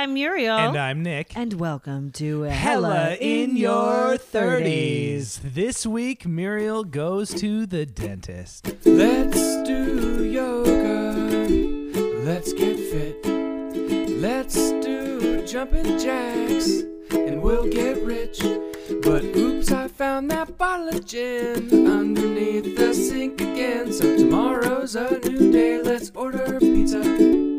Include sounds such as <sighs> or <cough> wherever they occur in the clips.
I'm Muriel. And I'm Nick. And welcome to Hella in your 30s. This week, Muriel goes to the dentist. Let's do yoga. Let's get fit. Let's do jumping jacks. And we'll get rich. But oops, I found that bottle of gin underneath the sink again. So tomorrow's a new day. Let's order pizza.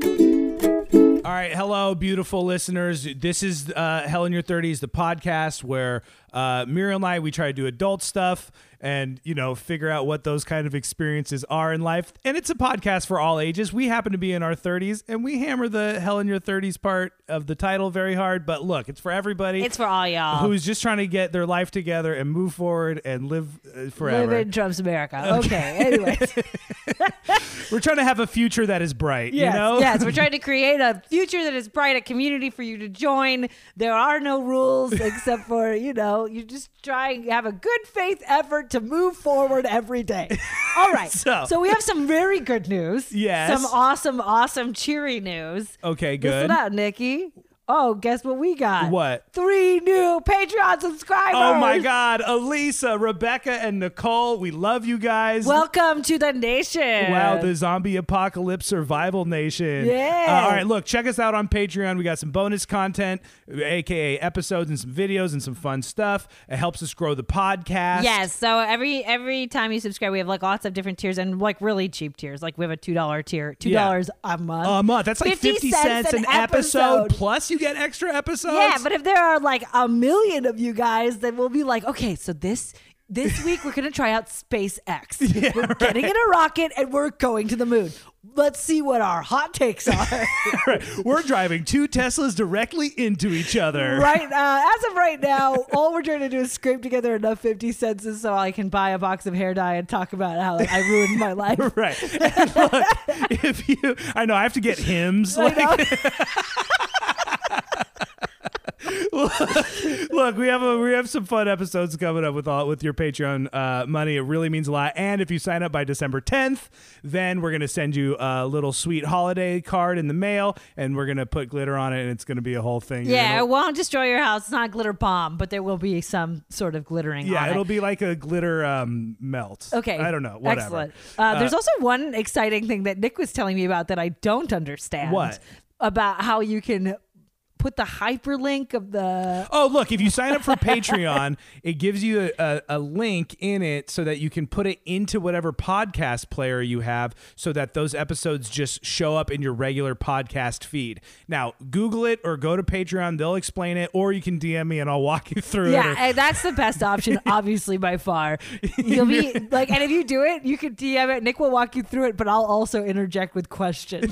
Hello, beautiful listeners. This is uh, Hell in Your 30s, the podcast where uh, Muriel and I, we try to do adult stuff and, you know, figure out what those kind of experiences are in life. And it's a podcast for all ages. We happen to be in our 30s and we hammer the Hell in Your 30s part of the title very hard. But look, it's for everybody. It's for all y'all. Who's just trying to get their life together and move forward and live uh, forever. Live in Trump's America. Okay. Anyways. <laughs> We're trying to have a future that is bright, yes, you know? yes. We're trying to create a future that is bright, a community for you to join. There are no rules except for, you know, you just try and have a good faith effort to move forward every day. <laughs> All right. So- so we have some very good news. Yes. Some awesome, awesome, cheery news. Okay, good. Listen up, Nikki. Oh, guess what we got? What? Three new Patreon subscribers. Oh my God, Elisa, Rebecca, and Nicole, we love you guys. Welcome to the nation. Wow, the zombie apocalypse survival nation. Yeah. Uh, all right, look, check us out on Patreon. We got some bonus content, aka episodes and some videos and some fun stuff. It helps us grow the podcast. Yes. So every every time you subscribe, we have like lots of different tiers and like really cheap tiers. Like we have a two dollar tier, two dollars a month. A month. That's like 50 50, cents cents, an an episode. episode. Plus, you get extra episodes. yeah, but if there are like a million of you guys, then we'll be like, okay, so this this <laughs> week we're gonna try out SpaceX. we're getting in a rocket and we're going to the moon. Let's see what our hot takes <laughs> are. Right. We're driving two Teslas directly into each other. right uh, as of right now, all we're trying to do is scrape together enough fifty cents so I can buy a box of hair dye and talk about how like, I ruined my <laughs> life. Right. And look, if you, I know I have to get hymns. Like. <laughs> look, we have a we have some fun episodes coming up with all with your Patreon uh, money. It really means a lot. And if you sign up by December 10th, then we're gonna send you a little sweet holiday card in the mail, and we're gonna put glitter on it, and it's gonna be a whole thing. Yeah, it It'll- won't destroy your house. It's not a glitter bomb, but there will be some sort of glittering yeah, on it. it'll be like a glitter um, melt. Okay. I don't know. Whatever. Excellent. Uh, there's also one exciting thing that Nick was telling me about that I don't understand. What? About how you can put the hyperlink of the. Oh, look, if you sign up for Patreon, <laughs> it gives you a, a, a link in it so that you can put it into whatever podcast player you have so that those episodes just show up in your regular podcast feed. Now, Google it or go to Patreon, they'll explain it, or you can DM me and I'll walk you through Yeah, it. and that's the best option, <laughs> obviously by far. <laughs> You'll be like, and if you do it, you can DM it. Nick will walk you through it, but I'll also interject with questions.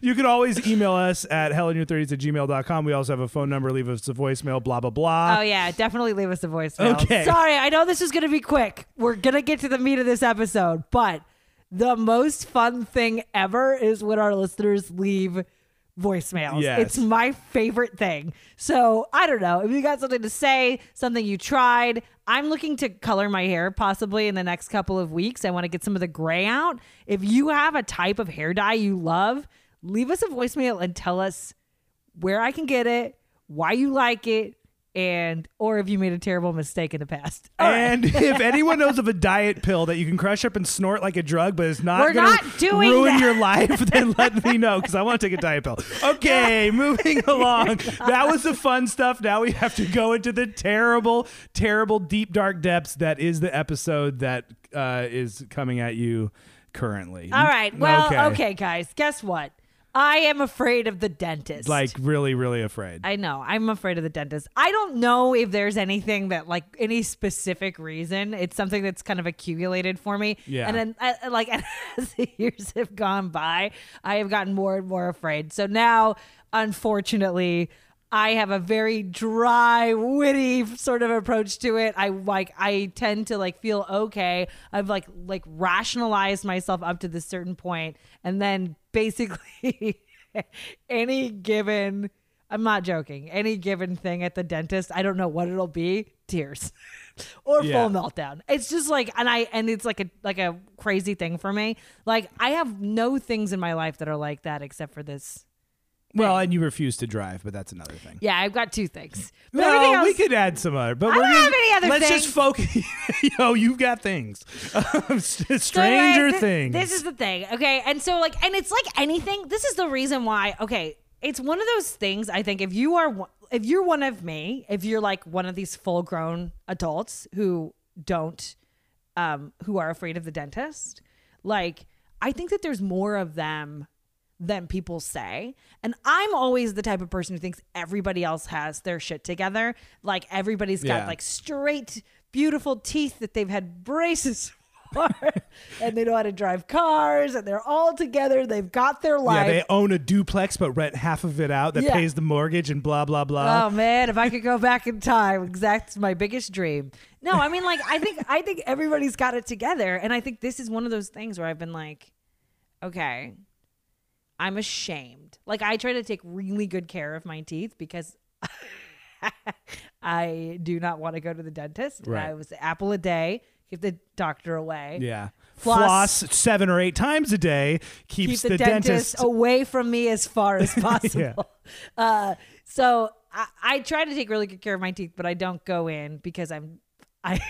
You can always email us at hellinyour30s at gmail.com. We also have a phone number. Leave us a voicemail, blah, blah, blah. Oh yeah, definitely leave us a voicemail. Okay. Sorry, I know this is going to be quick. We're going to get to the meat of this episode, but the most fun thing ever is when our listeners leave voicemails. Yes. It's my favorite thing. So, I don't know. If you got something to say, something you tried, I'm looking to color my hair possibly in the next couple of weeks. I want to get some of the gray out. If you have a type of hair dye you love, leave us a voicemail and tell us where I can get it, why you like it, and or if you made a terrible mistake in the past. All right. And <laughs> if anyone knows of a diet pill that you can crush up and snort like a drug, but is not going to doing ruin that. your life, <laughs> then let me know because I want to take a diet pill. Okay, moving <laughs> along. That was the fun stuff. Now we have to go into the terrible, terrible, deep, dark depths that is the episode that uh, is coming at you currently. All right. Well, okay. guys. Guess what? I am afraid of the dentist. Like really, really afraid. I know. I'm afraid of the dentist. I don't know if there's anything that like any specific reason. It's something that's kind of accumulated for me. Yeah. And then I, like <laughs> as the years have gone by, I have gotten more and more afraid. So now, unfortunately, I have a very dry, witty sort of approach to it. I like I tend to like feel okay. I've like like rationalized myself up to this certain point and then basically <laughs> any given I'm not joking. Any given thing at the dentist, I don't know what it'll be, tears. <laughs> or Yeah. full meltdown. It's just like and I and it's like a like a crazy thing for me. Like I have no things in my life that are like that except for this Well, and you refuse to drive, but that's another thing. Yeah, I've got two things. But No, else, we could add some other, but I don't have any other things. let's things. just focus. <laughs> Yo, you've got things. <laughs> So, Stranger right, thi- things. This is the thing, okay? And so, like, and it's like anything. This is the reason why. Okay, it's one of those things. I think if you are, if you're one of me, if you're like one of these full-grown adults who don't, um, who are afraid of the dentist, like, I think that there's more of them than people say. And I'm always the type of person who thinks everybody else has their shit together. Like everybody's got Yeah. like straight, beautiful teeth that they've had braces <laughs> for, and they know how to drive cars, and they're all together. They've got their life. yeah, they own a duplex, but rent half of it out that Yeah. pays the mortgage and blah blah blah. Oh man, if I could go back in time, that's my biggest dream. No, I mean like I think I think everybody's got it together and I think this is one of those things where I've been like okay, I'm ashamed. Like I try to take really good care of my teeth because <laughs> I do not want to go to the dentist. Right. I was apple a day, keep the doctor away. yeah, Floss- floss seven or eight times a day keep keeps the, the, dentist, away from me as far as <laughs> possible. Yeah. uh, so I, I try to take really good care of my teeth, but I don't go in because I'm <laughs> I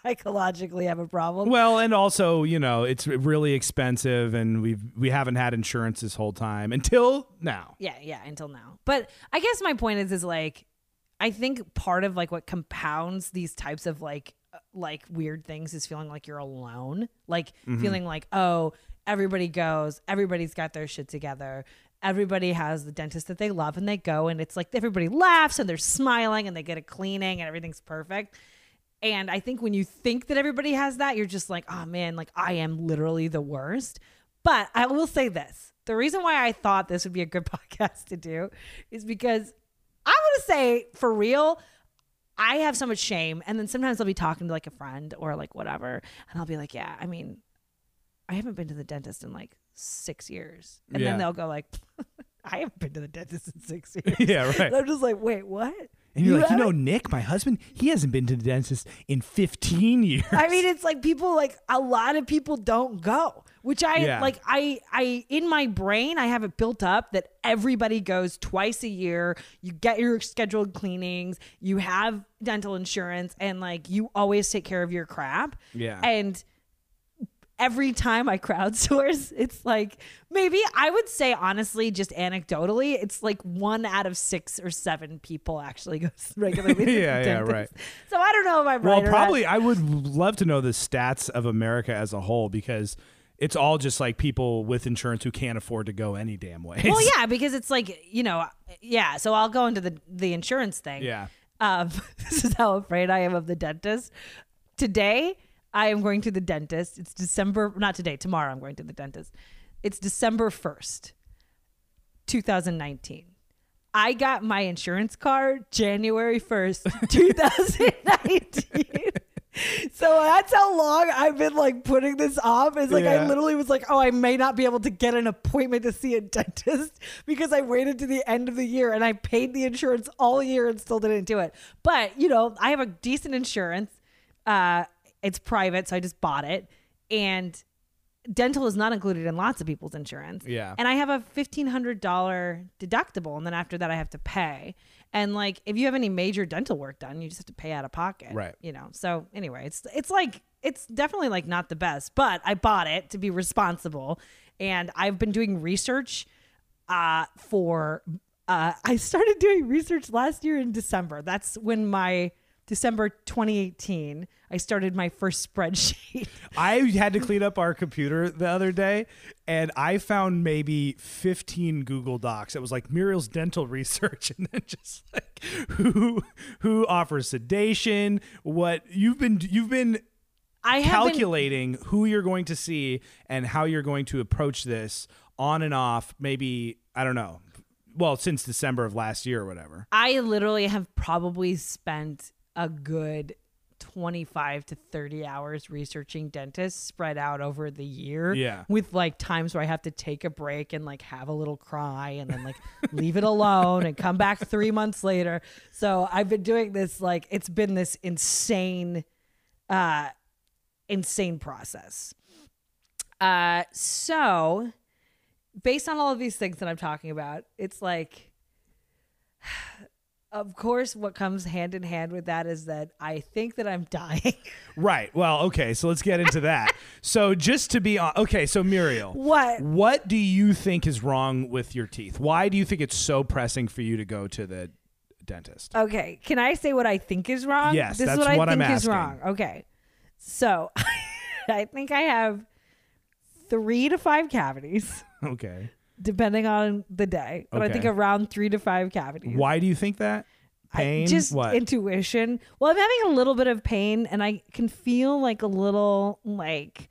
<laughs> psychologically have a problem. Well, and also, you know, it's really expensive, and we've we haven't had insurance this whole time until now. yeah, yeah, until now. But I guess my point is, is like, I think part of like what compounds these types of like uh, like weird things is feeling like you're alone, like feeling like oh everybody goes, everybody's got their shit together. Everybody has the dentist that they love and they go and it's like everybody laughs and they're smiling and they get a cleaning and everything's perfect. And I think when you think that everybody has that, you're just like, oh man, like I am literally the worst. But I will say this the reason why I thought this would be a good <laughs> podcast to do is because I want to say for real, I have so much shame. And then sometimes I'll be talking to like a friend or like whatever. And I'll be like, yeah, I mean, I haven't been to the dentist in like six years. And Yeah. then they'll go like, <laughs> I haven't been to the dentist in six <laughs> years. Yeah, right. And I'm just like, wait, what? And you're You like, you know. Nick, my husband, he hasn't been to the dentist in 15 years. I mean, it's like people like a lot of people don't go, which I Yeah. like. I I in my brain I have it built up that everybody goes twice a year. You get your scheduled cleanings, you have dental insurance, and like you always take care of your crap. Yeah. and. Every time I crowdsource, <laughs> it's like maybe I would say honestly, just anecdotally, it's like one out of six or seven people actually <laughs> goes regularly. <laughs> Yeah, yeah, right. So I don't know if I'm well, right not. probably I would love to know the stats of America as a whole because it's all just like people with insurance who can't afford to go any damn way. Well, yeah, because it's like you know, yeah. So I'll go into the the insurance thing. Yeah. Um, this is how afraid I am of the dentist. Today, I am going to the dentist. It's December, not today. Tomorrow, I'm going to the dentist. It's December first, 2019. I got my insurance card January 1st, <laughs> 2019. so that's how long I've been like putting this off. Is like I literally was like, oh, I may not be able to get an appointment to see a dentist <laughs> because I waited to the end of the year and I paid the insurance all year and still didn't do it. But you know, I have a decent insurance. Uh, it's private, so I just bought it, and dental is not included in lots of people's insurance. Yeah. And I have a fifteen hundred dollar deductible, and then after that I have to pay. And like, if you have any major dental work done, you just have to pay out of pocket. Right. You know. So anyway, it's it's like it's definitely like not the best, but I bought it to be responsible, and I've been doing research uh, for. Uh, I started doing research last year in December. That's when my December 2018. I started my first spreadsheet. <laughs> I had to clean up our computer the other day and I found maybe 15 Google Docs. It was like Muriel's dental research <laughs> and then just like who who offers sedation, what you've been you've been I have been calculating who you're going to see and how you're going to approach this on and off maybe I don't know. Well, since December of last year or whatever. I literally have probably spent a good 25 to 30 hours researching dentists spread out over the year. Yeah. With like times where I have to take a break and like have a little cry and then like leave it alone and come back three months later. So I've been doing this like it's been this insane, uh, insane process. Uh, so based on all of these things that I'm talking about, it's like, of course, what comes hand in hand with that is that I think that I'm <laughs> dying. Right. Well, okay. So let's get into that. <laughs> so just to be on, okay. So Muriel, what? what do you think is wrong with your teeth? Why do you think it's so pressing for you to go to the dentist? Okay, can I say what I think is wrong? Yes, this that's is what, what I I'm think is wrong. Okay, so <laughs> I think I have three to five cavities, Okay. Depending on the day. But I think around three to five cavities. Why do you think that? I- Pain? just what? intuition. Well, I'm having a little bit of pain, and I can feel like a little like,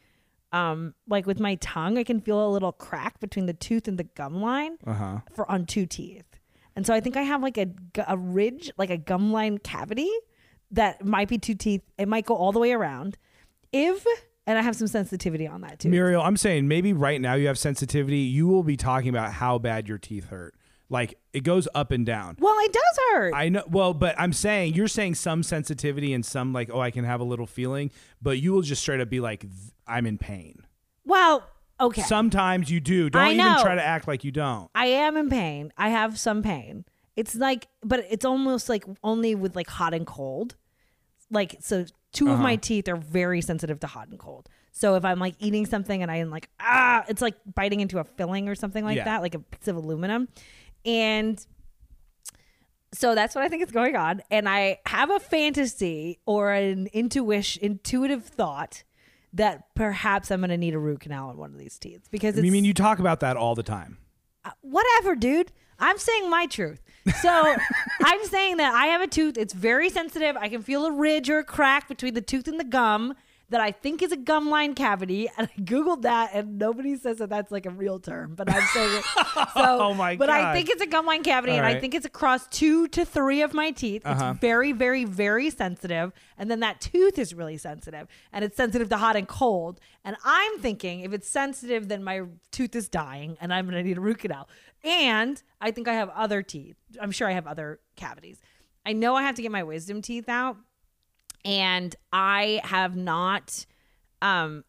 um, like with my tongue, I can feel a little crack between the tooth and the gum line uh huh. for on two teeth. And so I think I have like a, a ridge, like a gum line cavity that might be two teeth. It might go all the way around. If, and I have some sensitivity on that too. Muriel, I'm saying maybe right now you have sensitivity. You will be talking about how bad your teeth hurt. Like it goes up and down. well, it does hurt. I know. Well, but I'm saying you're saying some sensitivity and some like, oh, I can have a little feeling, but you will just straight up be like, I'm in pain. well, okay. Sometimes you do. Don't I even know. try to act like you don't. I am in pain. I have some pain. It's like, but it's almost like only with like hot and cold. Like, so 2 of my Uh-huh. teeth are very sensitive to hot and cold. So if I'm like eating something and I'm like, ah, it's like biting into a filling or something like Yeah. that, like a piece of aluminum. And so that's what I think is going on. And I have a fantasy or an intuition, intuitive thought that perhaps I'm going to need a root canal on one of these teeth because I it's mean, you talk about that all the time. whatever, dude. I'm saying my truth. So I'm saying that I have a tooth. It's very sensitive. I can feel a ridge or a crack between the tooth and the gum that I think is a gum line cavity. And I Googled that and nobody says that that's like a real term, but I'm saying it. <laughs> So, Oh my god. but I think it's a gum line cavity All and I think it's across two to three of my teeth. Uh-huh. It's very, very, very sensitive. And then that tooth is really sensitive and it's sensitive to hot and cold. And I'm thinking if it's sensitive, then my tooth is dying and I'm going to need a root canal. And I think I have other teeth. I'm sure I have other cavities. I know I have to get my wisdom teeth out. And I have not, um,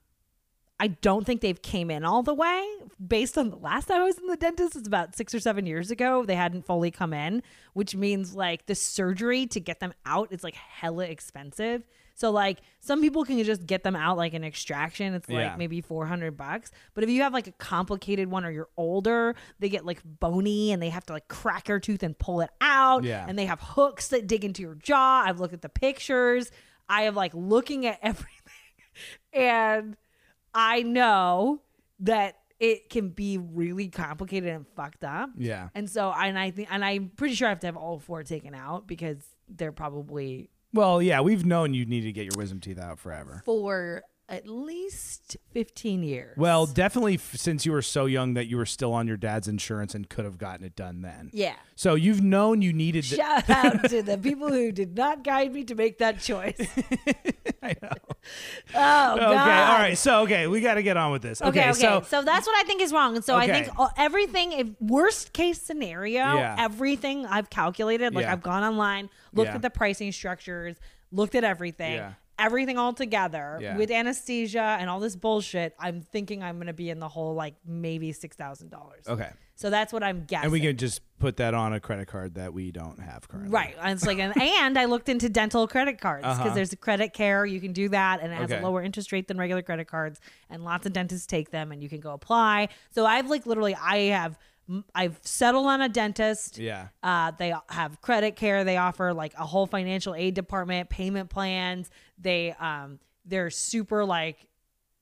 I don't think they've came in all the way. Based on the last time I was in the dentist, it's about six or seven years ago. They hadn't fully come in, which means like the surgery to get them out is like hella expensive. So like some people can just get them out like an extraction. It's like Yeah. maybe 400 bucks. But if you have like a complicated one or you're older, they get like bony and they have to like crack your tooth and pull it out. Yeah. And they have hooks that dig into your jaw. I've looked at the pictures. I have like looking at <laughs> everything. And I know that it can be really complicated and fucked up. Yeah. And so, and I think, and I'm pretty sure I have to have all four taken out because they're probably Well, yeah, we've known you need to get your wisdom teeth out forever. for at least 15 years. Well, definitely f- since you were so young that you were still on your dad's insurance and could have gotten it done then. yeah. So you've known you needed. To, Shout out to the <laughs> people who did not guide me to make that choice. <laughs> I know. Oh, Okay. God. All right. So okay, we got to get on with this. Okay, okay. So So, that's what I think is wrong. And so I think everything, if worst case scenario, Yeah. everything I've calculated, like Yeah. I've gone online, looked Yeah. at the pricing structures, looked at everything, Yeah. Everything all together Yeah. with anesthesia and all this bullshit. I'm thinking I'm going to be in the whole like maybe six thousand dollars. okay, So that's what I'm guessing. and we can just put that on a credit card that we don't have currently. Right. And it's like, and, <laughs> and I looked into dental credit cards because Uh-huh. there's a credit care. You can do that, and it has Okay. a lower interest rate than regular credit cards. And lots of dentists take them, and you can go apply. So I've like literally, I have, I've settled on a dentist. Yeah. Uh, they have credit care. They offer like a whole financial aid department, payment plans. They, um, they're super like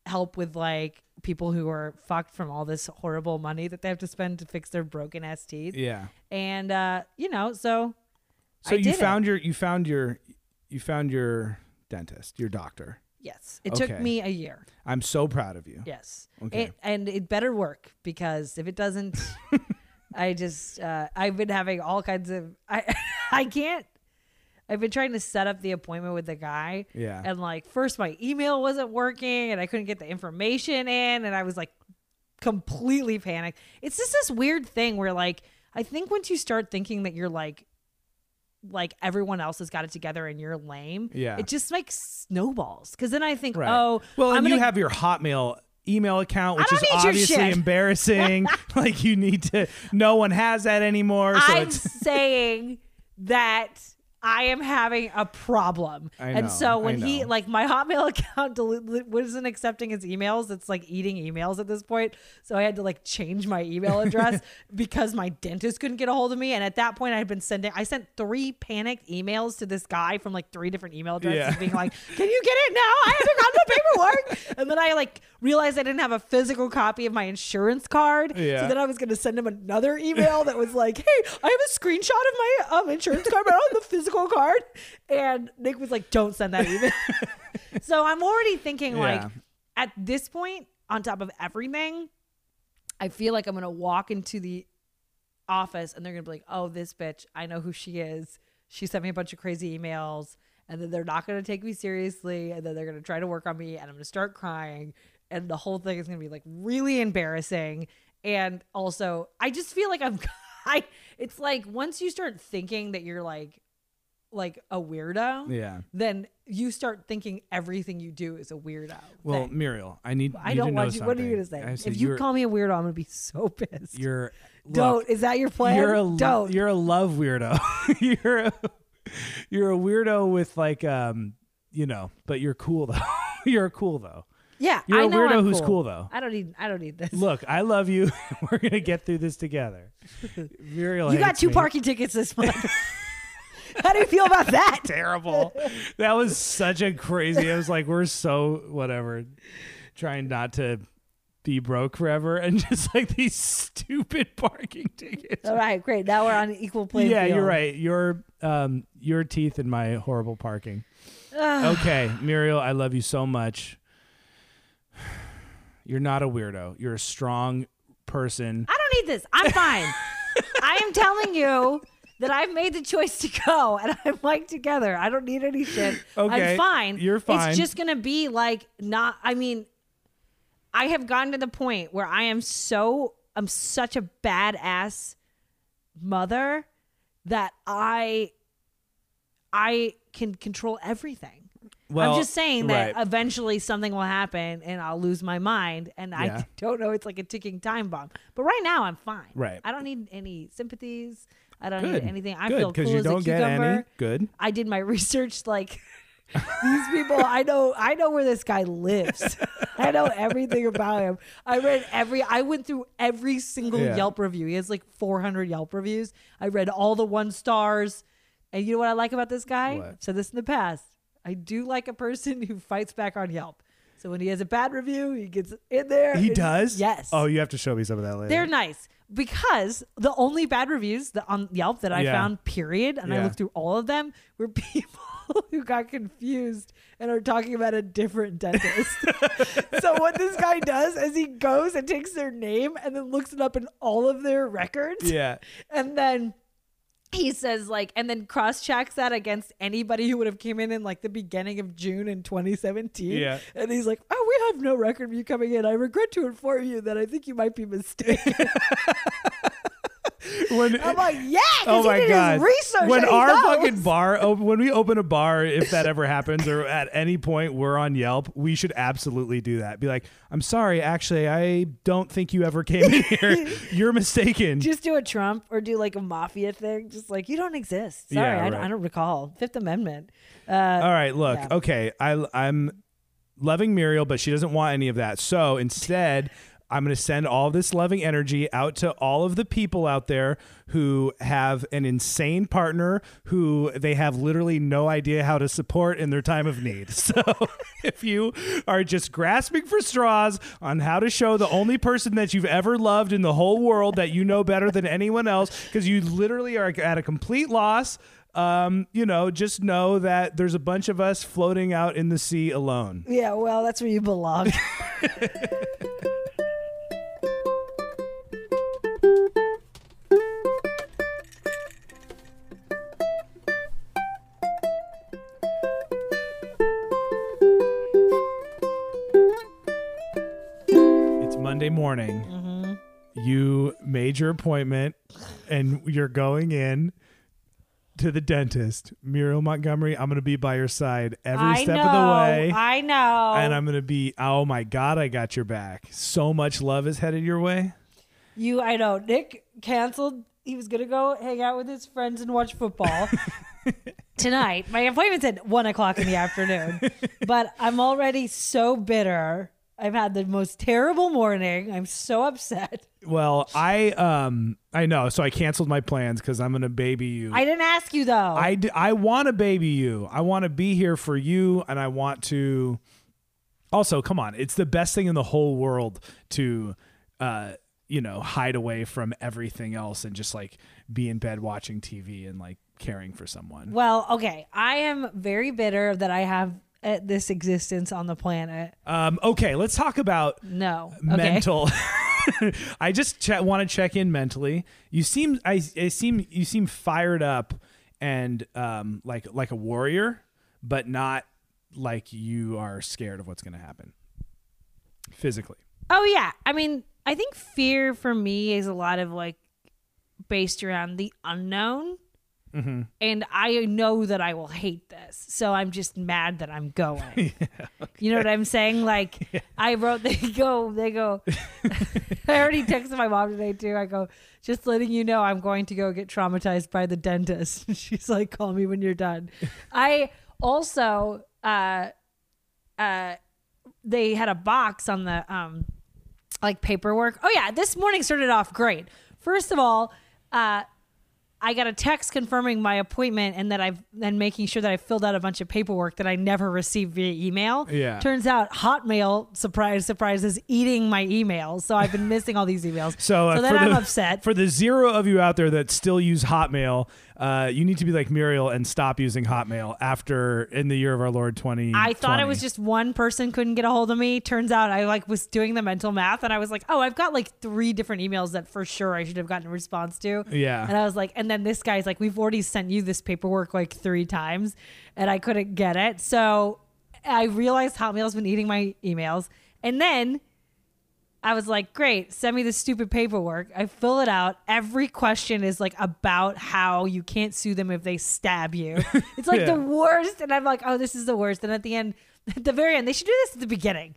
help with like people who are fucked from all this horrible money that they have to spend to fix their broken ass teeth. Yeah. And uh, you know, so So I you did it. found your you found your you found your dentist, your doctor. Yes, it Okay. took me a year. I'm so proud of you. Yes, Okay. it, and it better work because if it doesn't, <laughs> I just uh, I've been having all kinds of I <laughs> I can't. I've been trying to set up the appointment with the guy. Yeah. And like first my email wasn't working and I couldn't get the information in and I was like completely panicked. It's just this weird thing where like I think once you start thinking that you're like like everyone else has got it together and you're lame, Yeah. it just like snowballs. Cause then I think, Right. oh, well, I'm and you gonna- have your Hotmail email account, which is obviously <laughs> embarrassing. <laughs> like you need to. No one has that anymore. So I'm it's saying that I am having a problem. I and so when he like my Hotmail <laughs> account delu- wasn't accepting his emails, it's like eating emails at this point. So I had to like change my email <laughs> address because my dentist couldn't get a hold of me. And at that point, I had been sending. I sent three panicked emails to this guy from like three different email addresses, Yeah. being like, "Can you get it now? I haven't got the paperwork." <laughs> and then I like realized I didn't have a physical copy of my insurance card. Yeah. So then I was going to send him another email that was like, "Hey, I have a screenshot of my um, insurance card, but I don't have the physical card." And Nick was like, "Don't send that email." <laughs> so I'm already thinking like, at this point, on top of everything, I feel like I'm going to walk into the office and they're going to be like, "Oh, this bitch, I know who she is. She sent me a bunch of crazy emails." And then they're not going to take me seriously, and then they're going to try to work on me, and I'm going to start crying, and the whole thing is going to be like really embarrassing. And also, I just feel like I'm, <laughs> I. It's like once you start thinking that you're like, like a weirdo, yeah. then you start thinking everything you do is a weirdo. Well, thing. Muriel, I need. I need don't know want you. What are you gonna say? If you call me a weirdo, I'm gonna be so pissed. you're look, don't. Is that your plan? You're a don't. you're a love weirdo. <laughs> you're a, you're a weirdo with like um you know, but you're cool though. <laughs> you're cool though. yeah, You're I a know weirdo who's cool, though. I don't need. I don't need this. Look, I love you. <laughs> We're gonna get through this together. Muriel, you got two me. parking tickets this month. How do you feel about that? <laughs> Terrible. that was such a crazy. I was like, we're so whatever, trying not to be broke forever, and <laughs> just like these stupid parking tickets. All right, great. Now we're on equal playing yeah, field. you're right. Your um your teeth and my horrible parking. okay, Muriel, I love you so much. <sighs> You're not a weirdo. You're a strong person. I don't need this. I'm fine. <laughs> I am telling you that I've made the choice to go and I'm like together. I don't need any shit. Okay, I'm fine. you're fine. It's just gonna be like not I mean, I have gotten to the point where I am so I'm such a badass mother that I I can control everything. Well, I'm just saying that right. eventually something will happen and I'll lose my mind and Yeah. I <laughs> don't know it's like a ticking time bomb. But right now I'm fine. Right. I don't need any sympathies. I don't Good. need anything. I Good, feel cool you as don't a get cucumber. any. Good. I did my <laughs> research like these people I know I know where this guy lives. <laughs> I know everything about him. I read every I went through every single Yeah. Yelp review. He has like 400 Yelp reviews. I read all the one stars. And you know what I like about this guy? What? I've said this in the past. I do like a person who fights back on Yelp. So when he has a bad review, he gets in there. He does. Yes. Oh, you have to show me some of that later. They're nice because the only bad reviews that on Yelp that I Yeah. found, period, and I Yeah. looked through all of them, were <laughs> people who got confused and are talking about a different dentist. <laughs> <laughs> so what this guy does is he goes and takes their name and then looks it up in all of their records, yeah. and then. He says like, and then cross checks that against anybody who would have came in in like the beginning of June in 2017. Yeah. And he's like, "Oh, we have no record of you coming in. I regret to inform you that I think you might be mistaken." <laughs> When I'm like, "Yeah, Oh my god! research. when our knows." fucking bar, op- when we open a bar, if that ever happens, or at any point we're on Yelp, we should absolutely do that. Be like, I'm sorry, actually, I don't think you ever came in <laughs> here. You're mistaken. just do a Trump or do like a mafia thing, just like you don't exist. Sorry, Yeah, I, don't. I don't recall Fifth Amendment. Uh, All right, look, yeah. okay, I I'm loving Muriel, but she doesn't want any of that. So instead. I'm going to send all this loving energy out to all of the people out there who have an insane partner who they have literally no idea how to support in their time of need. <laughs> So if you are just grasping for straws on how to show the only person that you've ever loved in the whole world that you know better than anyone else, because you literally are at a complete loss, um, you know, just know that there's a bunch of us floating out in the sea alone. yeah, well, that's where you belong. <laughs> Monday morning. Mm-hmm. You made your appointment and you're going in to the dentist, Muriel Montgomery, I'm gonna be by your side every I step know. of the way. I know. and I'm gonna be, oh my god, I got your back. So much love is headed your way. You, I know. Nick canceled. He was gonna go hang out with his friends and watch football <laughs> tonight. My appointment's at one o'clock in the afternoon, <laughs> but I'm already so bitter. I've had the most terrible morning. I'm so upset. Well, I um I know, so I canceled my plans because I'm gonna baby you. I didn't ask you though. I, d- I want to baby you. I want to be here for you, and I want to. Also, come on, it's the best thing in the whole world to, uh, you know, hide away from everything else and just like be in bed watching TV and like caring for someone. well, okay. I am very bitter that I have uh, this existence on the planet. Um, okay, let's talk about No. Okay. mental. <laughs> I just ch- want to check in mentally. You seem I, I seem you seem fired up and um like like a warrior, but not like you are scared of what's going to happen physically. Oh yeah. I mean, I think fear for me is a lot of like based around the unknown. Mm-hmm. And I know that I will hate this. So I'm just mad that I'm going. <laughs> You know what I'm saying? Like <laughs> I wrote they go they go <laughs> I already texted my mom today too. I go, just letting you know I'm going to go get traumatized by the dentist. She's like, call me when you're done. I also uh uh they had a box on the um like paperwork. Oh yeah, this morning started off great. First of all, uh I got a text confirming my appointment and that I've and making sure that I filled out a bunch of paperwork that I never received via email. Yeah. Turns out Hotmail, surprise, surprise, is eating my emails. So I've been <laughs> missing all these emails. So, uh, so then I'm the, upset. For the zero of you out there that still use Hotmail, uh, you need to be like Muriel and stop using Hotmail after in the year of our Lord twenty. I thought it was just one person couldn't get a hold of me. Turns out I like was doing the mental math and I was like, oh, I've got like three different emails that for sure I should have gotten a response to. Yeah. And I was like, and then this guy's like, we've already sent you this paperwork like three times and I couldn't get it. So I realized Hotmail's been eating my emails. And then I was like, great, send me the stupid paperwork. I fill it out. Every question is like about how you can't sue them if they stab you. <laughs> It's like Yeah. the worst. And I'm like, oh, this is the worst. And at the end, <laughs> at the very end, they should do this at the beginning.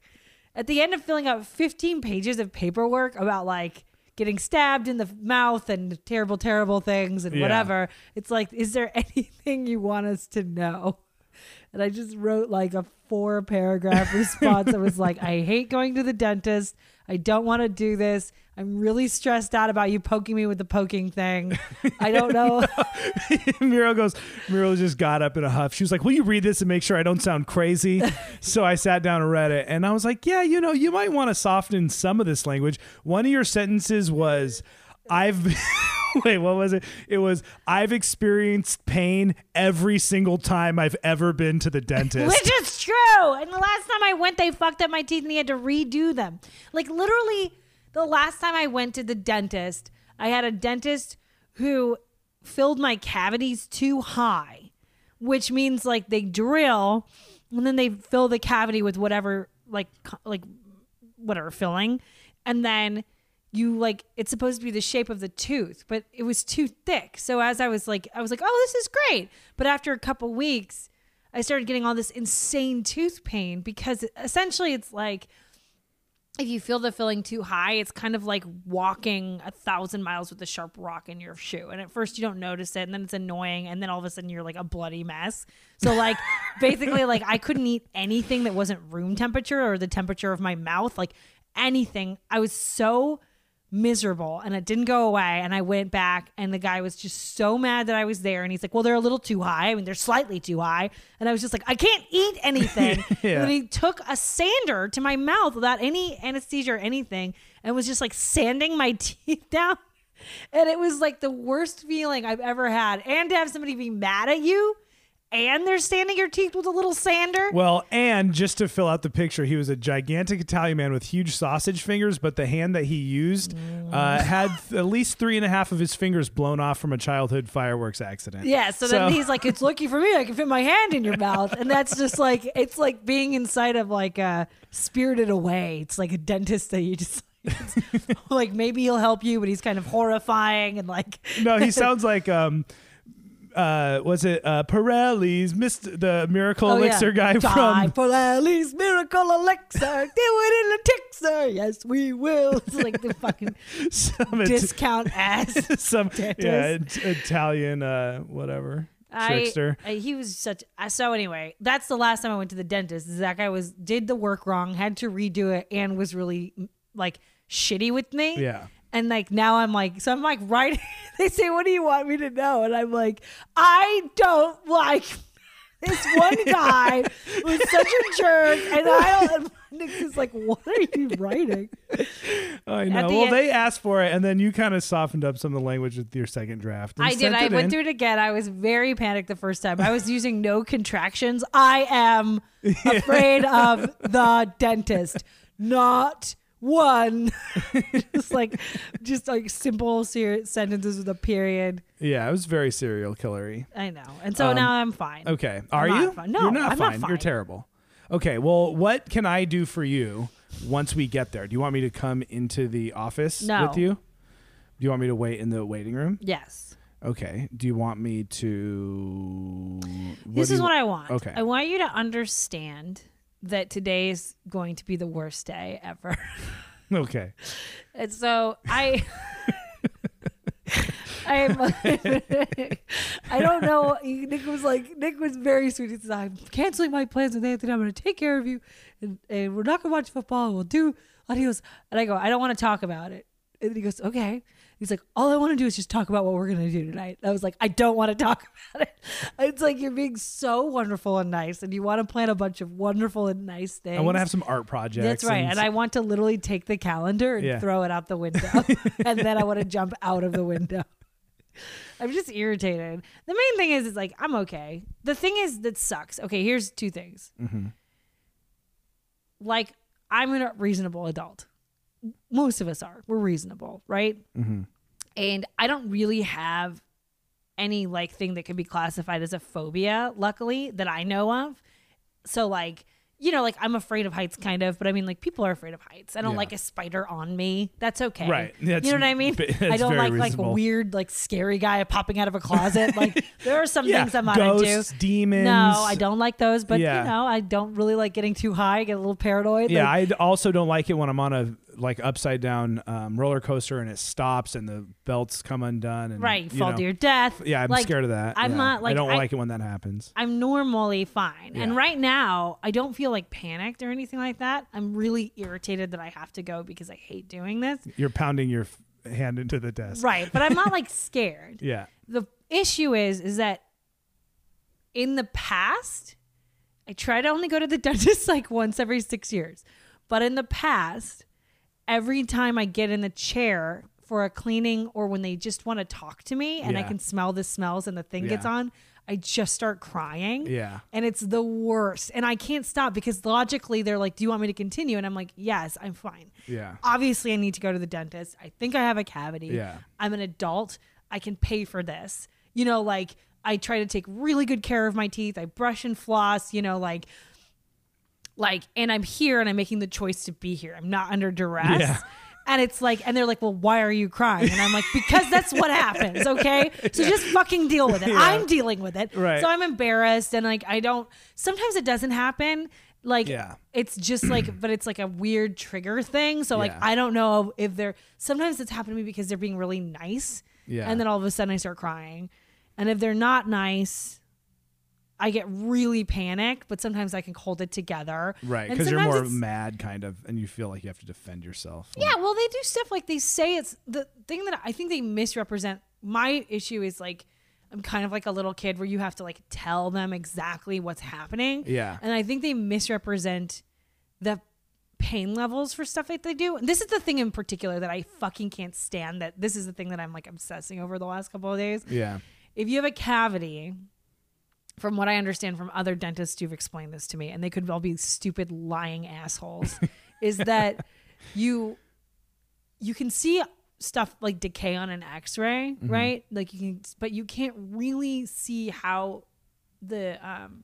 At the end of filling out 15 pages of paperwork about like getting stabbed in the mouth and terrible, terrible things and Yeah. whatever, it's like, is there <laughs> anything you want us to know? <laughs> And I just wrote like a four paragraph <laughs> response I was like, I hate going to the dentist. I don't want to do this. I'm really stressed out about you poking me with the poking thing. I don't <laughs> know. Muriel goes, Muriel just got up in a huff. She was like, Will you read this and make sure I don't sound crazy? so I sat down and read it. And I was like, Yeah, you know, you might want to soften some of this language. One of your sentences was, I've. <laughs> Wait, what was it? It was, I've experienced pain every single time I've ever been to the <laughs> dentist. Which is true. And the last time I went, they fucked up my teeth and he had to redo them. Like literally, the last time I went to the dentist, I had a dentist who filled my cavities too high, which means like they drill and then they fill the cavity with whatever like like whatever filling, and then you like it's supposed to be the shape of the tooth, but it was too thick. So as I was like, I was like, oh, this is great. But after a couple weeks, I started getting all this insane tooth pain because essentially it's like if you feel the filling too high, it's kind of like walking a thousand miles with a sharp rock in your shoe. And at first you don't notice it, and then it's annoying, and then all of a sudden you're like a bloody mess. So like <laughs> basically like I couldn't eat anything that wasn't room temperature or the temperature of my mouth, like anything. I was so miserable and it didn't go away and I went back and the guy was just so mad that I was there and he's like well they're a little too high I mean they're slightly too high and I was just like I can't eat <laughs> anything Yeah. and he took a sander to my mouth without any anesthesia or anything and was just like sanding my <laughs> teeth down and it was like the worst feeling I've ever had and to have somebody be mad at you and they're sanding your teeth with a little sander Well, and just to fill out the picture, he was a gigantic Italian man with huge sausage fingers, but the hand that he used uh, had th- at least three and a half of his fingers blown off from a childhood fireworks accident. Yeah, so, then he's like, "It's lucky for me, I can fit my hand in your mouth," and that's just like it's like being inside of like a spirited away. It's like a dentist that you just <laughs> like maybe he'll help you, but he's kind of horrifying and like no, he sounds like um, uh, was it uh, Pirelli's Mr. the Miracle Oh, Elixir yeah. guy Die from Lally's miracle elixir. Do it in a tixer. Yes, we will. It's like the fucking <laughs> some It- discount ass. <laughs> some yeah dentist. it- Italian uh whatever trickster. I- he was such. I so anyway, that's the last time I went to the dentist. That guy was did the work wrong, had to redo it, and was really like shitty with me. yeah. And like now I'm like, so I'm like, right? <laughs> they say, what do you want me to know? And I'm like, I don't like <laughs> this one guy was such a jerk. And I don't, <laughs> Nick is like, what are you writing? I know. the Well, end- they asked for it, and then you kind of softened up some of the language with your second draft. I did. I went in. through it again. I was very panicked the first time. I was using no contractions. I am afraid of the dentist. Not one. <laughs> just like, just like simple ser- sentences with a period. Yeah, it was very serial killery. I know. And so Um, now I'm fine. Okay, are not you? fine. No, you're not I'm not fine. You're terrible. Okay, well, what can I do for you once we get there? Do you want me to come into the office No. with you? Do you want me to wait in the waiting room? Yes. Okay. Do you want me to? this is what I want. Okay. I want you to understand that today is going to be the worst day ever. <laughs> Okay. And so I <laughs> I'm <laughs> I don't know. Nick was like Nick was very sweet. He says, I'm canceling my plans with Anthony. I'm gonna take care of you and, and we're not gonna watch football. We'll do adios. And I go, I don't want to talk about it. And then he goes, Okay. He's like, all I want to do is just talk about what we're gonna do tonight. I was like, I don't want to talk <laughs> about it. It's like you're being so wonderful and nice, and you want to plan a bunch of wonderful and nice things. I want to have some art projects. That's right. And I want to literally take the calendar and Yeah. throw it out the window. <laughs> and then I want to jump out of the window. <laughs> I'm just irritated. The main thing is, is like, I'm okay. The thing is that sucks. Okay, here's two things. Mm-hmm. Like, I'm a reasonable adult. Most of us are. We're reasonable, right? Mm-hmm. And I don't really have any like thing that could be classified as a phobia, luckily, that I know of. So like, you know, like I'm afraid of heights kind of, but I mean like people are afraid of heights. I don't Yeah. like a spider on me. That's okay. Right. That's- you know what I mean? <laughs> I don't like like reasonable. weird, like scary guy popping out of a closet. <laughs> like there are some Yeah. things I'm not Ghosts, into. demons. No, I don't like those, but Yeah. you know, I don't really like getting too high, I get a little paranoid. Yeah, Like, I also don't like it when I'm on a like upside down um, roller coaster and it stops and the belts come undone and right, you fall know. to your death. Yeah, I'm Like, scared of that. I'm Yeah. not, like, I don't I- like it when that happens. I'm normally fine. And right now, I don't feel like panicked or anything like that. I'm really irritated that I have to go because I hate doing this. You're pounding your f- hand into the desk. Right, but I'm not <laughs> like scared. Yeah. The issue is is that in the past, I try to only go to the <laughs> dentist like once every 6 years. But in the past, every time I get in the chair for a cleaning or when they just want to talk to me and I can smell the smells and the thing gets on, I just start crying. Yeah. and it's the worst. And I can't stop because logically they're like, "Do you want me to continue?" And I'm like, "Yes, I'm fine." Yeah. Obviously, I need to go to the dentist. I think I have a cavity. Yeah. I'm an adult. I can pay for this. You know, like I try to take really good care of my teeth. I brush and floss. You know, like like, and I'm here and I'm making the choice to be here. I'm not under duress. Yeah. And it's like, and they're like, well, why are you crying? And I'm like, because that's what happens. Okay. So just fucking deal with it. I'm dealing with it. Right. So I'm embarrassed and like, I don't, sometimes it doesn't happen. Like, Yeah. it's just like, <clears throat> but it's like a weird trigger thing. So like, Yeah. I don't know if they're, sometimes it's happened to me because they're being really nice. Yeah. And then all of a sudden I start crying. And if they're not nice, I get really panicked, but sometimes I can hold it together. Right. Because you're more mad, kind of, and you feel like you have to defend yourself. Yeah, well, they do stuff like they say it's the thing that I think they misrepresent. My issue is like I'm kind of like a little kid where you have to like tell them exactly what's happening. Yeah. And I think they misrepresent the pain levels for stuff that they do. And this is the thing in particular that I fucking can't stand that this is the thing that I'm like obsessing over the last couple of days. Yeah. If you have a cavity, from what I understand from other dentists who've explained this to me, and they could all be stupid lying assholes, <laughs> is that you you can see stuff like decay on an X-ray, right? Like you can, but you can't really see how the um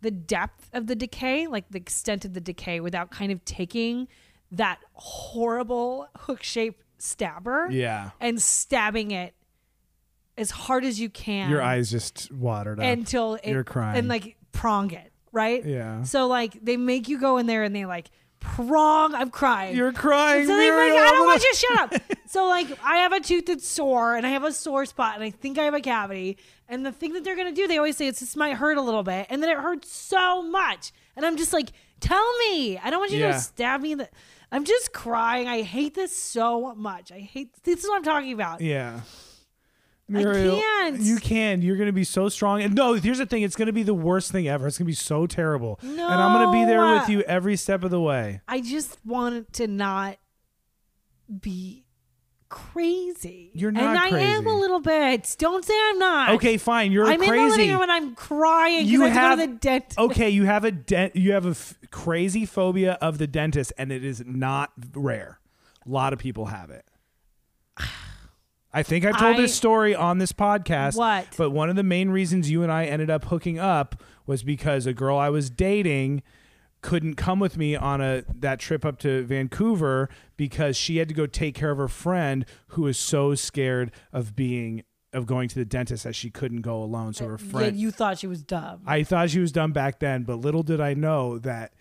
the depth of the decay, like the extent of the decay, without kind of taking that horrible hook-shaped stabber Yeah. and stabbing it as hard as you can. Your eyes just watered up. until it, You're crying. and like prong it, right? Yeah. So like they make you go in there and they like prong. I'm crying. You're crying. so they make, I don't oh, want you to shut up. <laughs> so like I have a tooth that's sore and I have a sore spot and I think I have a cavity. And the thing that they're gonna do, they always say it's this might hurt a little bit, and then it hurts so much. And I'm just like, tell me. I don't want you Yeah. to stab me in the I'm just crying. I hate this so much. I hate this is what I'm talking about. Yeah. I can't. You can. You're going to be so strong. And no, here's the thing. It's going to be the worst thing ever. It's going to be so terrible. No. And I'm going to be there with you every step of the way. I just want to not be crazy. You're not, and not I am a little bit. Don't say I'm not. Okay, fine. You're I'm in the living crazy. room and I'm crying You I have have- to go to the dentist. <laughs> okay, you have a dent. You have a f- crazy phobia of the dentist, and it is not rare. A lot of people have it. <sighs> <sighs> <sighs> I think I've told I- this story on this podcast. What? But one of the main reasons you and I ended up hooking up was because a girl I was dating couldn't come with me on a that trip up to Vancouver because she had to go take care of her friend who was so scared of being of going to the dentist that she couldn't go alone. So uh, her Yeah, friend you thought she was dumb. I thought she was dumb back then, but little did I know that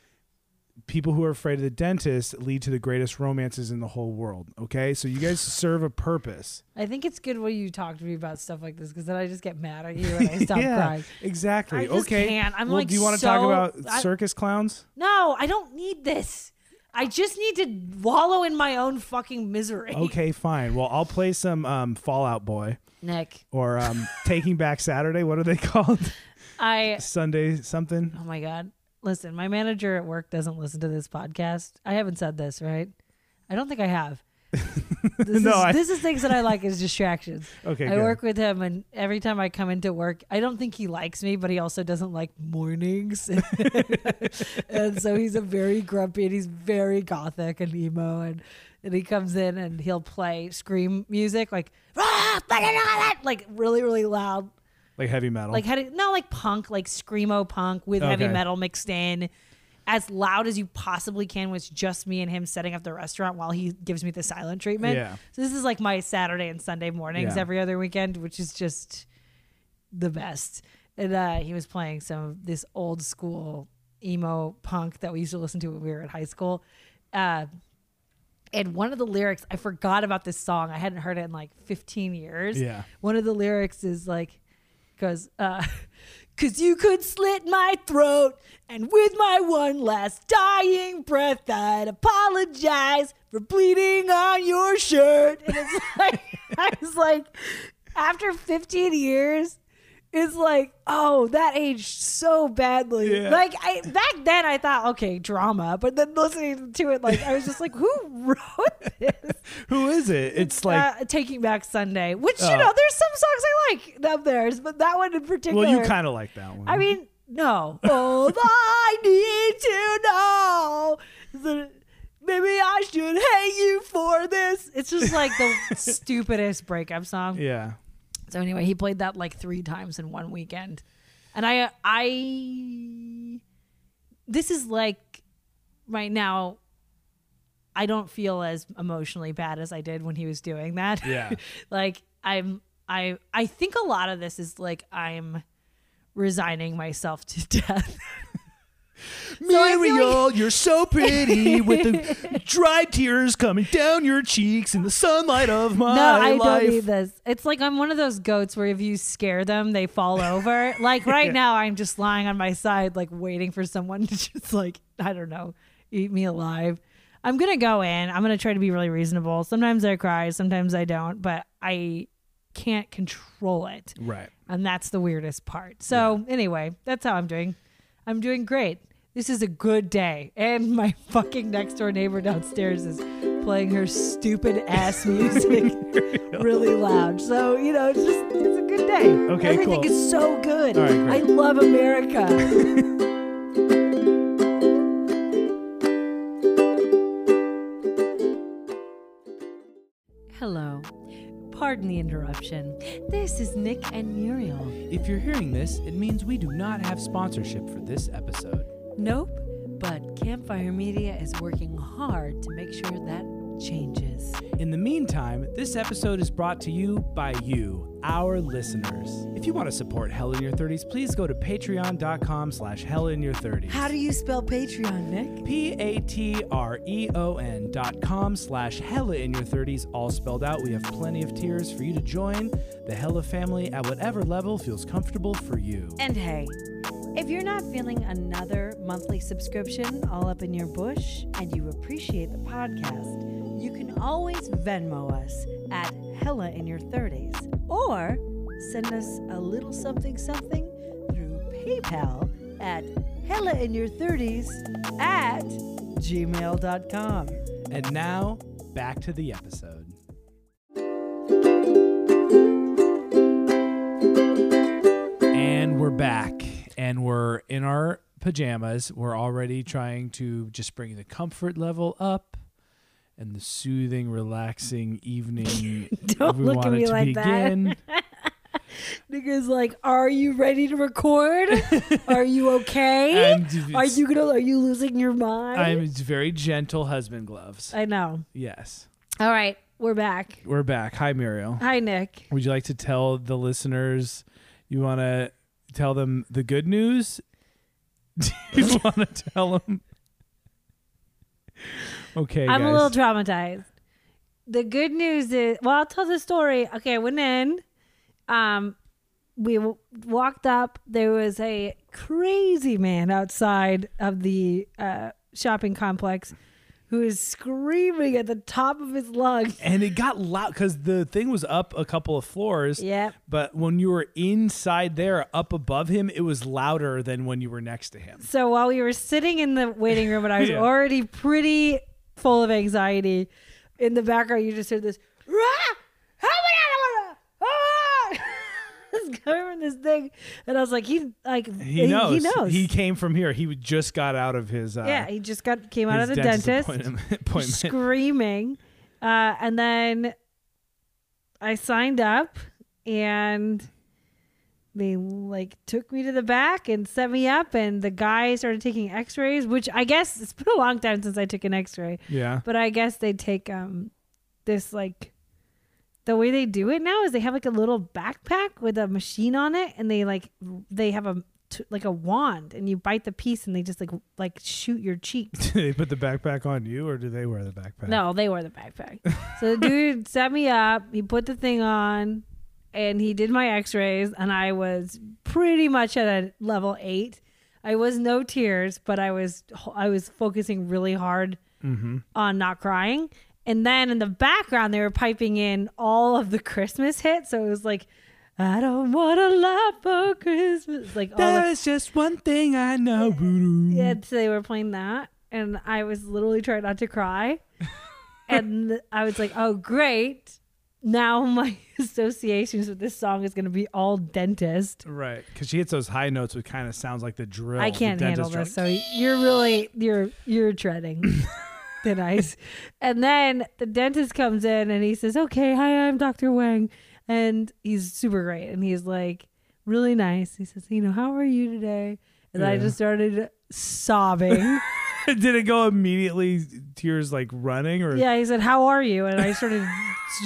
people who are afraid of the dentist lead to the greatest romances in the whole world. Okay, so you guys serve a purpose. I think it's good when you talk to me about stuff like this because then I just get mad at you and I <laughs> stop crying. exactly. I just okay, can't. I'm well, like do you want to talk about I- circus clowns? No, I don't need this. I just need to wallow in my own fucking misery. Okay, <laughs> fine. Well, I'll play some um, Fall Out Boy Nick, or um, Taking Back Saturday. What are they <laughs> called? I Sunday something. Oh my god. Listen, my manager at work doesn't listen to this podcast. I haven't said this, right? I don't think I have. <laughs> This No, is I- this is things that I like as distractions. <laughs> Okay, I good. work with him and every time I come into work, I don't think he likes me, but he also doesn't like mornings. <laughs> and so he's a very grumpy and he's very gothic and emo and and he comes in and he'll play scream music like "Ah, like really really loud like heavy metal. like had it no like punk like screamo punk with heavy metal mixed in as loud as you possibly can with just me and him setting up the restaurant while he gives me the silent treatment Yeah. so this is like my saturday and sunday mornings Yeah. every other weekend which is just the best and uh, he was playing some of this old school emo punk that we used to listen to when we were in high school uh, and one of the lyrics i forgot about this song i hadn't heard it in like 15 years Yeah. one of the lyrics is like goes uh <laughs> cause you could slit my throat and with my one last dying breath i'd apologize for bleeding on your shirt and it's <laughs> like i was like after 15 years it's like oh that aged so badly Yeah. like i back then i thought okay drama but then listening to it like i was just like who <laughs> wrote this Who is it? It's like uh, Taking Back Sunday, which Oh. you know, there's some songs I like of theirs, but that one in particular. well, you kind of like that one. I mean, no. All <laughs> I need to know is that maybe I should hate you for this. It's just like the <laughs> stupidest breakup song. yeah. So anyway, he played that like three times in one weekend, and I, I, this is like right now. I don't feel as emotionally bad as I did when he was doing that. Yeah. <laughs> like I'm, I, I think a lot of this is like I'm resigning myself to <laughs> death. Feel like- Muriel, you're so pretty with the <laughs> dry tears coming down your cheeks in the sunlight of my no, I life. don't need this. It's like I'm one of those goats where if you scare them, they fall over. like <laughs> right now, I'm just lying on my side, like waiting for someone to <laughs> just like I don't know, eat me alive. I'm gonna go in. I'm gonna try to be really reasonable. Sometimes I cry, sometimes I don't, but I can't control it, Right. and that's the weirdest part. So anyway, that's how I'm doing. I'm doing great. This is a good day, and my <laughs> fucking next door neighbor downstairs is playing her stupid ass <laughs> music really loud. So you know, it's just it's a good day. Okay, everything cool. is so good. All right, great. I love America. <laughs> Hello. Pardon the interruption. This is Nick and Muriel. If you're hearing this, it means we do not have sponsorship for this episode. Nope, but Campfire Media is working hard to make sure that changes. In the meantime, this episode is brought to you by you, our listeners. If you want to support Hella in Your 30s, please go to patreon.com slash hella in your 30s. How do you spell Patreon, Nick? P-A-T-R-E-O-N dot com slash Hella in your 30s, all spelled out. We have plenty of tiers for you to join the Hella family at whatever level feels comfortable for you. And hey, if you're not feeling another monthly subscription all up in your bush and you appreciate the podcast, you can always Venmo us at Hella in Your 30s or send us a little something something through PayPal at Hella in Your 30s at gmail.com. And now, back to the episode. And we're in our pajamas. We're already trying to just bring the comfort level up and the soothing, relaxing evening <laughs> Don't we look at me to like that. begin. <laughs> Nigga's like, are you ready to record? are you <laughs> okay? Are you gonna? Are you losing your mind? I'm very gentle husband gloves. I know. Yes. All right, we're back. We're back. Hi, Muriel. Hi, Nick. Would you like to tell the listeners? You want to tell them the good news? Do <laughs> you <laughs> want to tell them? Okay, I'm guys. a little traumatized. The good news is, well, I'll tell the story. Okay, I went in. Um, we w- walked up. There was a crazy man outside of the uh, shopping complex who is screaming at the top of his lungs. and it got loud because the thing was up a couple of floors. Yep. But when you were inside there, up above him, it was louder than when you were next to him. So while we were sitting in the waiting room and I was <laughs> Yeah. already pretty full of anxiety, in the background you just heard this. "Rah! Ah!" From this thing, and I was like, he like He knows. He knows. He came from here. He just got out of his. Uh, yeah, he just got came out of the dentist dentist, appointment. <laughs> appointment. screaming, uh, and then I signed up, and they like took me to the back and set me up, and the guy started taking X-rays, which I guess it's been a long time since I took an X-ray, Yeah. but I guess they take um this like. The way they do it now is they have like a little backpack with a machine on it, and they like they have a t- like a wand, and you bite the piece, and they just like like shoot your cheek <laughs> Did they put the backpack on you, or do they wear the backpack? No, they wear the backpack. so the dude <laughs> set me up. He put the thing on, and he did my X-rays, and I was pretty much at a level eight. I was no tears, but I was I was focusing really hard Mm-hmm. on not crying. And then in the background, they were piping in all of the Christmas hits. So it was like, I don't want a lot for Christmas. Like all the just one thing I know. Yeah, so they were playing that, and I was literally trying not to cry. <laughs> and I was like, "Oh, great! Now my <laughs> associations with this song is going to be all dentist." Right, because she hits those high notes, which kind of sounds like the drill. I can't handle dentist this, so you're really you're you're treading <laughs> thin ice. And then the dentist comes in and he says, "Okay, hi, I'm Dr. Wang," and he's super great, and he's like really nice. He says, "You know, how are you today?" And I just started sobbing. <laughs> <laughs> Did it go immediately? Tears like running, or Yeah, he said, "How are you?" And I started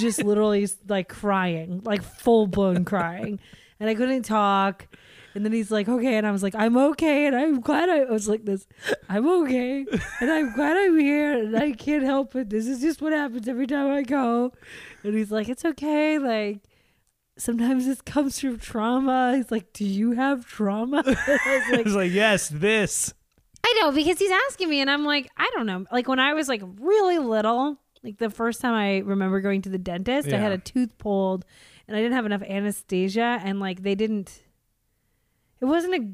just literally like crying, like full blown crying, and I couldn't talk. And then he's like, "Okay," and I was like, "I'm okay," and I'm glad I, I was like this. I'm okay, and I'm glad I'm here, and I can't help it. This is just what happens every time I go. And he's like, "It's okay, like." Sometimes this comes from trauma. He's like, "Do you have trauma?" <laughs> And I was <laughs> like, it's like yes, this. I know because he's asking me, and I'm like, I don't know. Like when I was like really little, like the first time I remember going to the dentist, I had a tooth pulled, and I didn't have enough anesthesia, and like they didn't. It wasn't a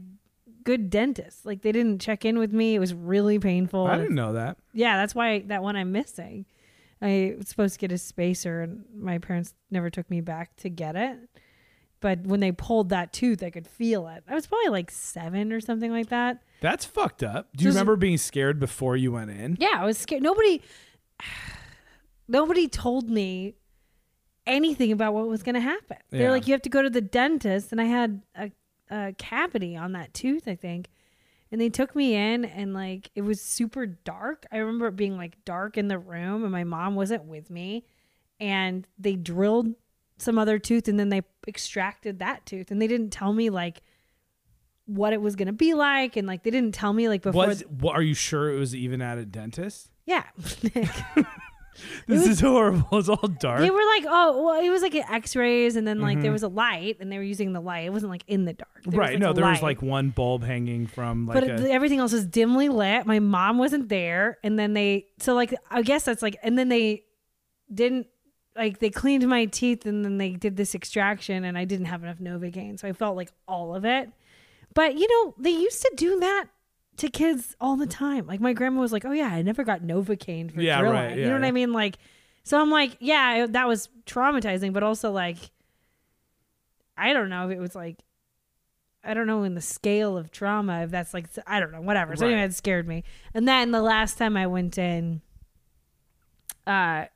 good dentist. Like they didn't check in with me. It was really painful. I didn't know that. Yeah, that's why that one I'm missing. I was supposed to get a spacer, and my parents never took me back to get it. But when they pulled that tooth, I could feel it. I was probably like seven or something like that. That's fucked up. Do you Just- remember being scared before you went in? Yeah, I was scared. Nobody, nobody told me anything about what was going to happen. Yeah. They're like, you have to go to the dentist, and I had a, a cavity on that tooth, I think, And they took me in and like it was super dark. I remember it being like dark in the room and my mom wasn't with me. And they drilled some other tooth and then they extracted that tooth. And they didn't tell me like what it was gonna be like and like they didn't tell me like before Was what, are you sure it was even at a dentist? Yeah. <laughs> <laughs> This is horrible. It's all dark. They were like, oh, well, it was like X-rays, and then like there was a light, and they were using the light. It wasn't like in the dark. There was, Mm-hmm. right. like, no, there was like one bulb hanging from like but a, everything else was dimly lit. My mom wasn't there, and then they so like I guess that's like, and then they didn't like they cleaned my teeth, and then they did this extraction, and I didn't have enough Novocaine, so I felt like all of it. But you know, they used to do that to kids all the time. Like my grandma was like, "Oh yeah, I never got Novocaine for Yeah, drilling." right, you yeah, know what yeah. I mean? Like, so I'm like, yeah, that was traumatizing, but also like, I don't know if it was like. I don't know in the scale of trauma if that's like I don't know whatever. So Right. anyway, it scared me. And then the last time I went in, uh,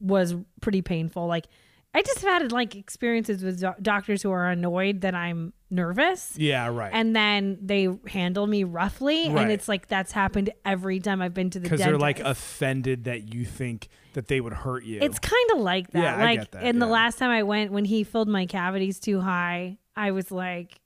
was pretty painful. Like I just have had like experiences with doc- doctors who are annoyed that I'm nervous. yeah, right. And then they handle me roughly, Right. and it's like that's happened every time I've been to the because they're like offended that you think that they would hurt you. It's kind of like that. Yeah, I like, get that, and the last time I went, when he filled my cavities too high, I was like,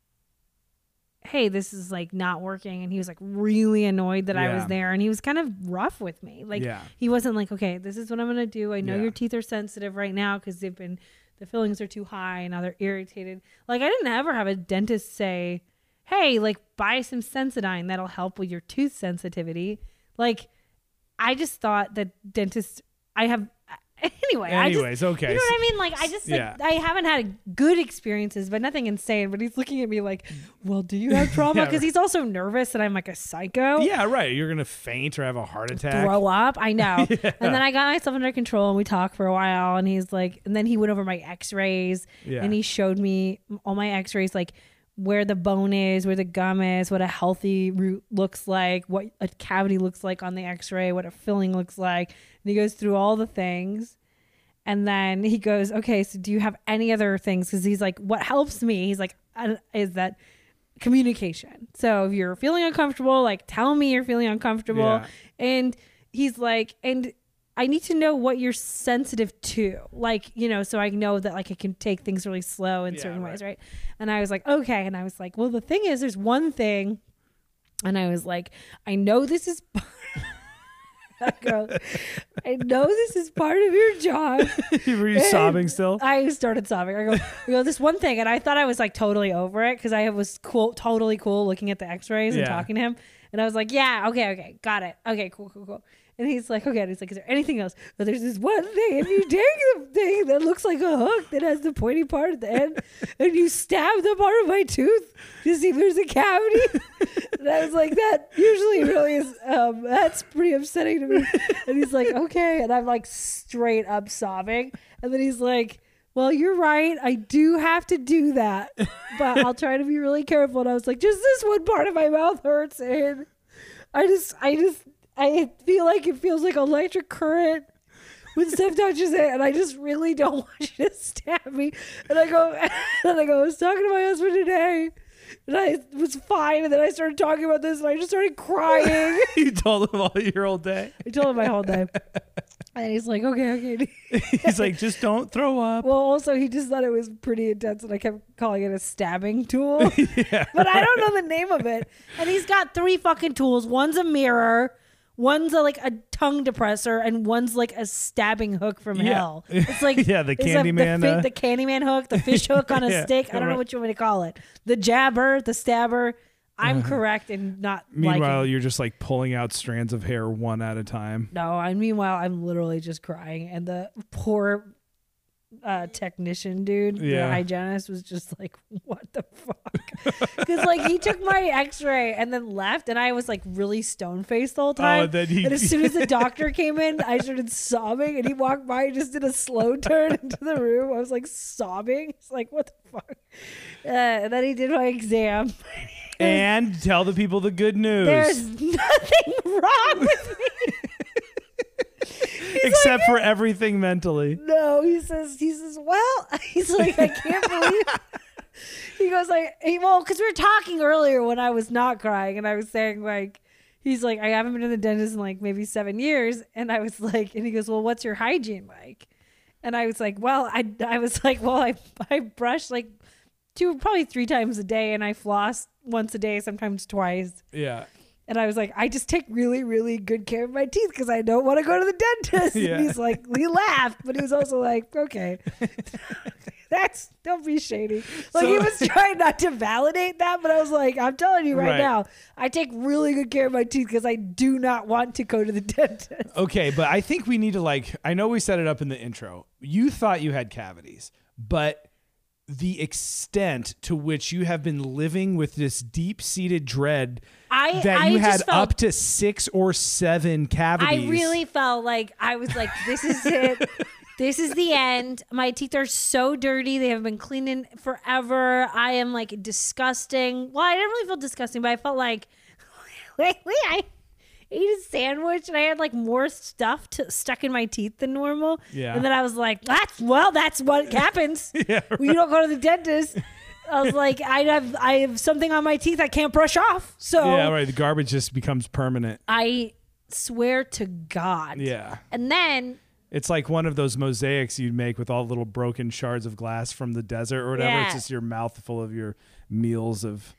"Hey, this is like not working," and he was like really annoyed that I was there, and he was kind of rough with me. Like, Yeah. he wasn't like, "Okay, this is what I'm gonna do. I know Yeah. your teeth are sensitive right now because they've been the fillings are too high and now they're irritated." Like, I didn't ever have a dentist say, "Hey, like buy some Sensodyne that'll help with your tooth sensitivity." Like, I just thought that dentists. I have. <laughs> Anyway, I just, Anyways, okay. you know what I mean? Like, I just, like, Yeah. I haven't had good experiences, but nothing insane. But he's looking at me like, well, do you have <laughs> trauma? Yeah. Because he's also nervous that I'm like a psycho. yeah, right. You're gonna faint or have a heart attack. Throw up. I know. <laughs> And then I got myself under control and we talked for a while. And he's like, and then he went over my x rays Yeah. and he showed me all my x rays, like where the bone is, where the gum is, what a healthy root looks like, what a cavity looks like on the x ray, what a filling looks like. And he goes through all the things. And then he goes, okay, so do you have any other things? Because he's like, what helps me? He's like, is that communication. So if you're feeling uncomfortable, like tell me you're feeling uncomfortable. Yeah. And he's like, and I need to know what you're sensitive to. Like, you know, so I know that like I can take things really slow in Yeah, certain right. ways, right? And I was like, okay. And I was like, well, the thing is, there's one thing. And I was like, I know this is. <laughs> I go, I know this is part of your job. <laughs> Were you sobbing still? I started sobbing. I go, I go, this one thing, and I thought I was like totally over it because I was cool, totally cool looking at the X-rays and talking to him, and I was like, yeah, okay, okay, got it, okay, cool, cool, cool. And he's like, okay, and he's like, is there anything else? But there's this one thing. If you take the thing that looks like a hook that has the pointy part at the end, and you stab the part of my tooth to see if there's a cavity, <laughs> and I was like, that usually really is. Um, that's pretty upsetting to me. And he's like, okay, and I'm like straight up sobbing, and then he's like. Well, you're right. I do have to do that, but I'll try to be really careful. And I was like, just this one part of my mouth hurts, and I just, I just, I feel like it feels like electric current when stuff touches it, and I just really don't <laughs> want you to stab me. And I go, <laughs> and I go, I was talking to my husband today, and I was fine, and then I started talking about this, and I just started crying. <laughs> you told him all your whole day. I told him my whole day, and he's like, okay, okay. He's like, just don't throw up. Well, also he just thought it was pretty intense, and I kept calling it a stabbing tool. yeah, But I don't know the name of it. And he's got three fucking tools. One's a mirror, one's a, like a tongue depressor, and one's like a stabbing hook from Yeah. hell. <laughs> It's like Yeah, the it's a- Candyman, the, uh, the Candyman hook, the fish hook on a <laughs> Yeah, stick. I don't know right. what you want me to call it. The jabber, the stabber. I'm correct in not Meanwhile, liking. you're just like pulling out strands of hair one at a time. No, and meanwhile, I'm literally just crying, and the poor uh, technician dude, Yeah. the hygienist, was just like, "What the fuck?" <laughs> Because like he took my X-ray and then left, and I was like really stone faced the whole time. Oh, then he- and as <laughs> soon as the doctor came in, I started sobbing, and he walked by and just did a slow turn <laughs> into the room. I was like sobbing. It's like, what the fuck? Uh, and then he did my exam. And tell the people the good news. There's nothing wrong with me. Except for everything mentally. No, he says, he says, well, <laughs> he's like, I can't believe. <laughs> he goes like, he, well, because we were talking earlier when I was not crying, and I was saying like, he's like, I haven't been to the dentist in like maybe seven years, and I was like, and he goes, well, what's your hygiene like? And I was like, well, I, I was like, well, I, I brush like two, probably three times a day, and I floss once a day, sometimes twice. Yeah. And I was like, I just take really, really good care of my teeth because I don't want to go to the dentist. Yeah. <laughs> And he's like, he laughed, but he was also like, okay, <laughs> that's don't be shady. Like he was trying not to validate that, but I was like, I'm telling you right, Right. now, I take really good care of my teeth because I do not want to go to the <laughs> dentist. Okay, but I think we need to like I know we set it up in the intro. You thought you had cavities, but the extent to which you have been living with this deep-seated dread I that I you had felt, up to 6 or 7 cavities. I really felt like I was like, this is it. <laughs> this is the end. My teeth are so dirty. They have been cleaning forever. I am like disgusting. Well, I didn't really feel disgusting, but I felt like wait, <laughs> wait, I ate a sandwich and I had like more stuff to, stuck in my teeth than normal. Yeah. And then I was like, that's well, that's what <laughs> happens. Yeah, When you don't go to the dentist. I was like, I have I have something on my teeth I can't brush off. So Yeah, right. The garbage just becomes permanent. I swear to God. Yeah. And then It's like one of those mosaics you'd make with all little broken shards of glass from the desert or whatever. Yeah. It's just your mouth full of your meals of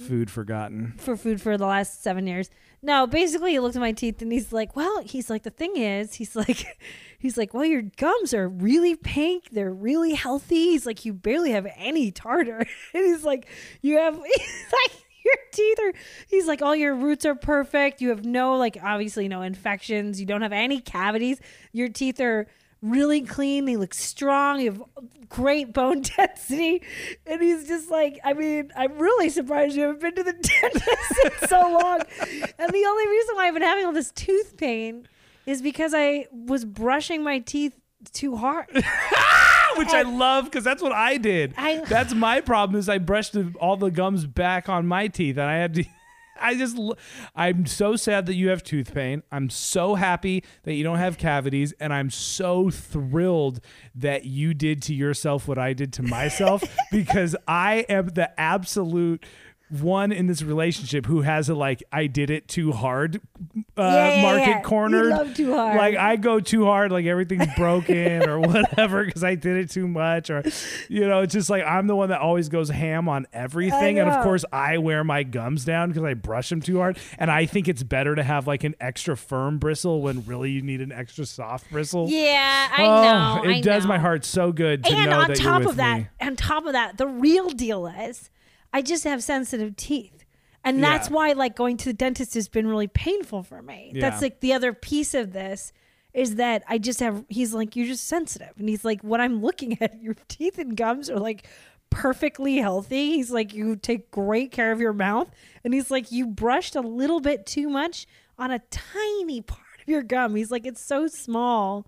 food forgotten. for food for the last seven years. No, basically he looked at my teeth and he's like, Well, he's like, the thing is, he's like <laughs> he's like, Well, your gums are really pink, they're really healthy. He's like, You barely have any tartar. <laughs> And he's like, You have <laughs> he's like your teeth are he's like all your roots are perfect you have no like obviously no infections you don't have any cavities your teeth are really clean they look strong you have great bone <laughs> density and he's just like i mean i'm really surprised you haven't been to the <laughs> dentist in so long and the only reason why i've been having all this tooth pain is because i was brushing my teeth too hard <laughs> Which I love because that's what I did. I- that's my problem is I brushed all the gums back on my teeth and I had to. I just, I'm so sad that you have tooth pain. I'm so happy that you don't have cavities, and I'm so thrilled that you did to yourself what I did to myself <laughs> because I am the absolute one in this relationship who has a like I did it too hard uh, Yeah, market yeah. Cornered. love too hard. Like I go too hard, like everything's broken or <laughs> whatever because I did it too much, or you know, it's just like I'm the one that always goes ham on everything, and of course I wear my gums down because I brush them too hard, and I think it's better to have like an extra firm bristle when really you need an extra soft bristle. yeah i Oh, know it I does my heart so good to and know on that top of that, me. on top of that, the real deal is I just have sensitive teeth. And that's Yeah. why like going to the dentist has been really painful for me. That's like the other piece of this is that I just have he's like you're just sensitive. And he's like what I'm looking <laughs> at your teeth and gums are like perfectly healthy. He's like you take great care of your mouth and he's like you brushed a little bit too much on a tiny part of your gum. He's like it's so small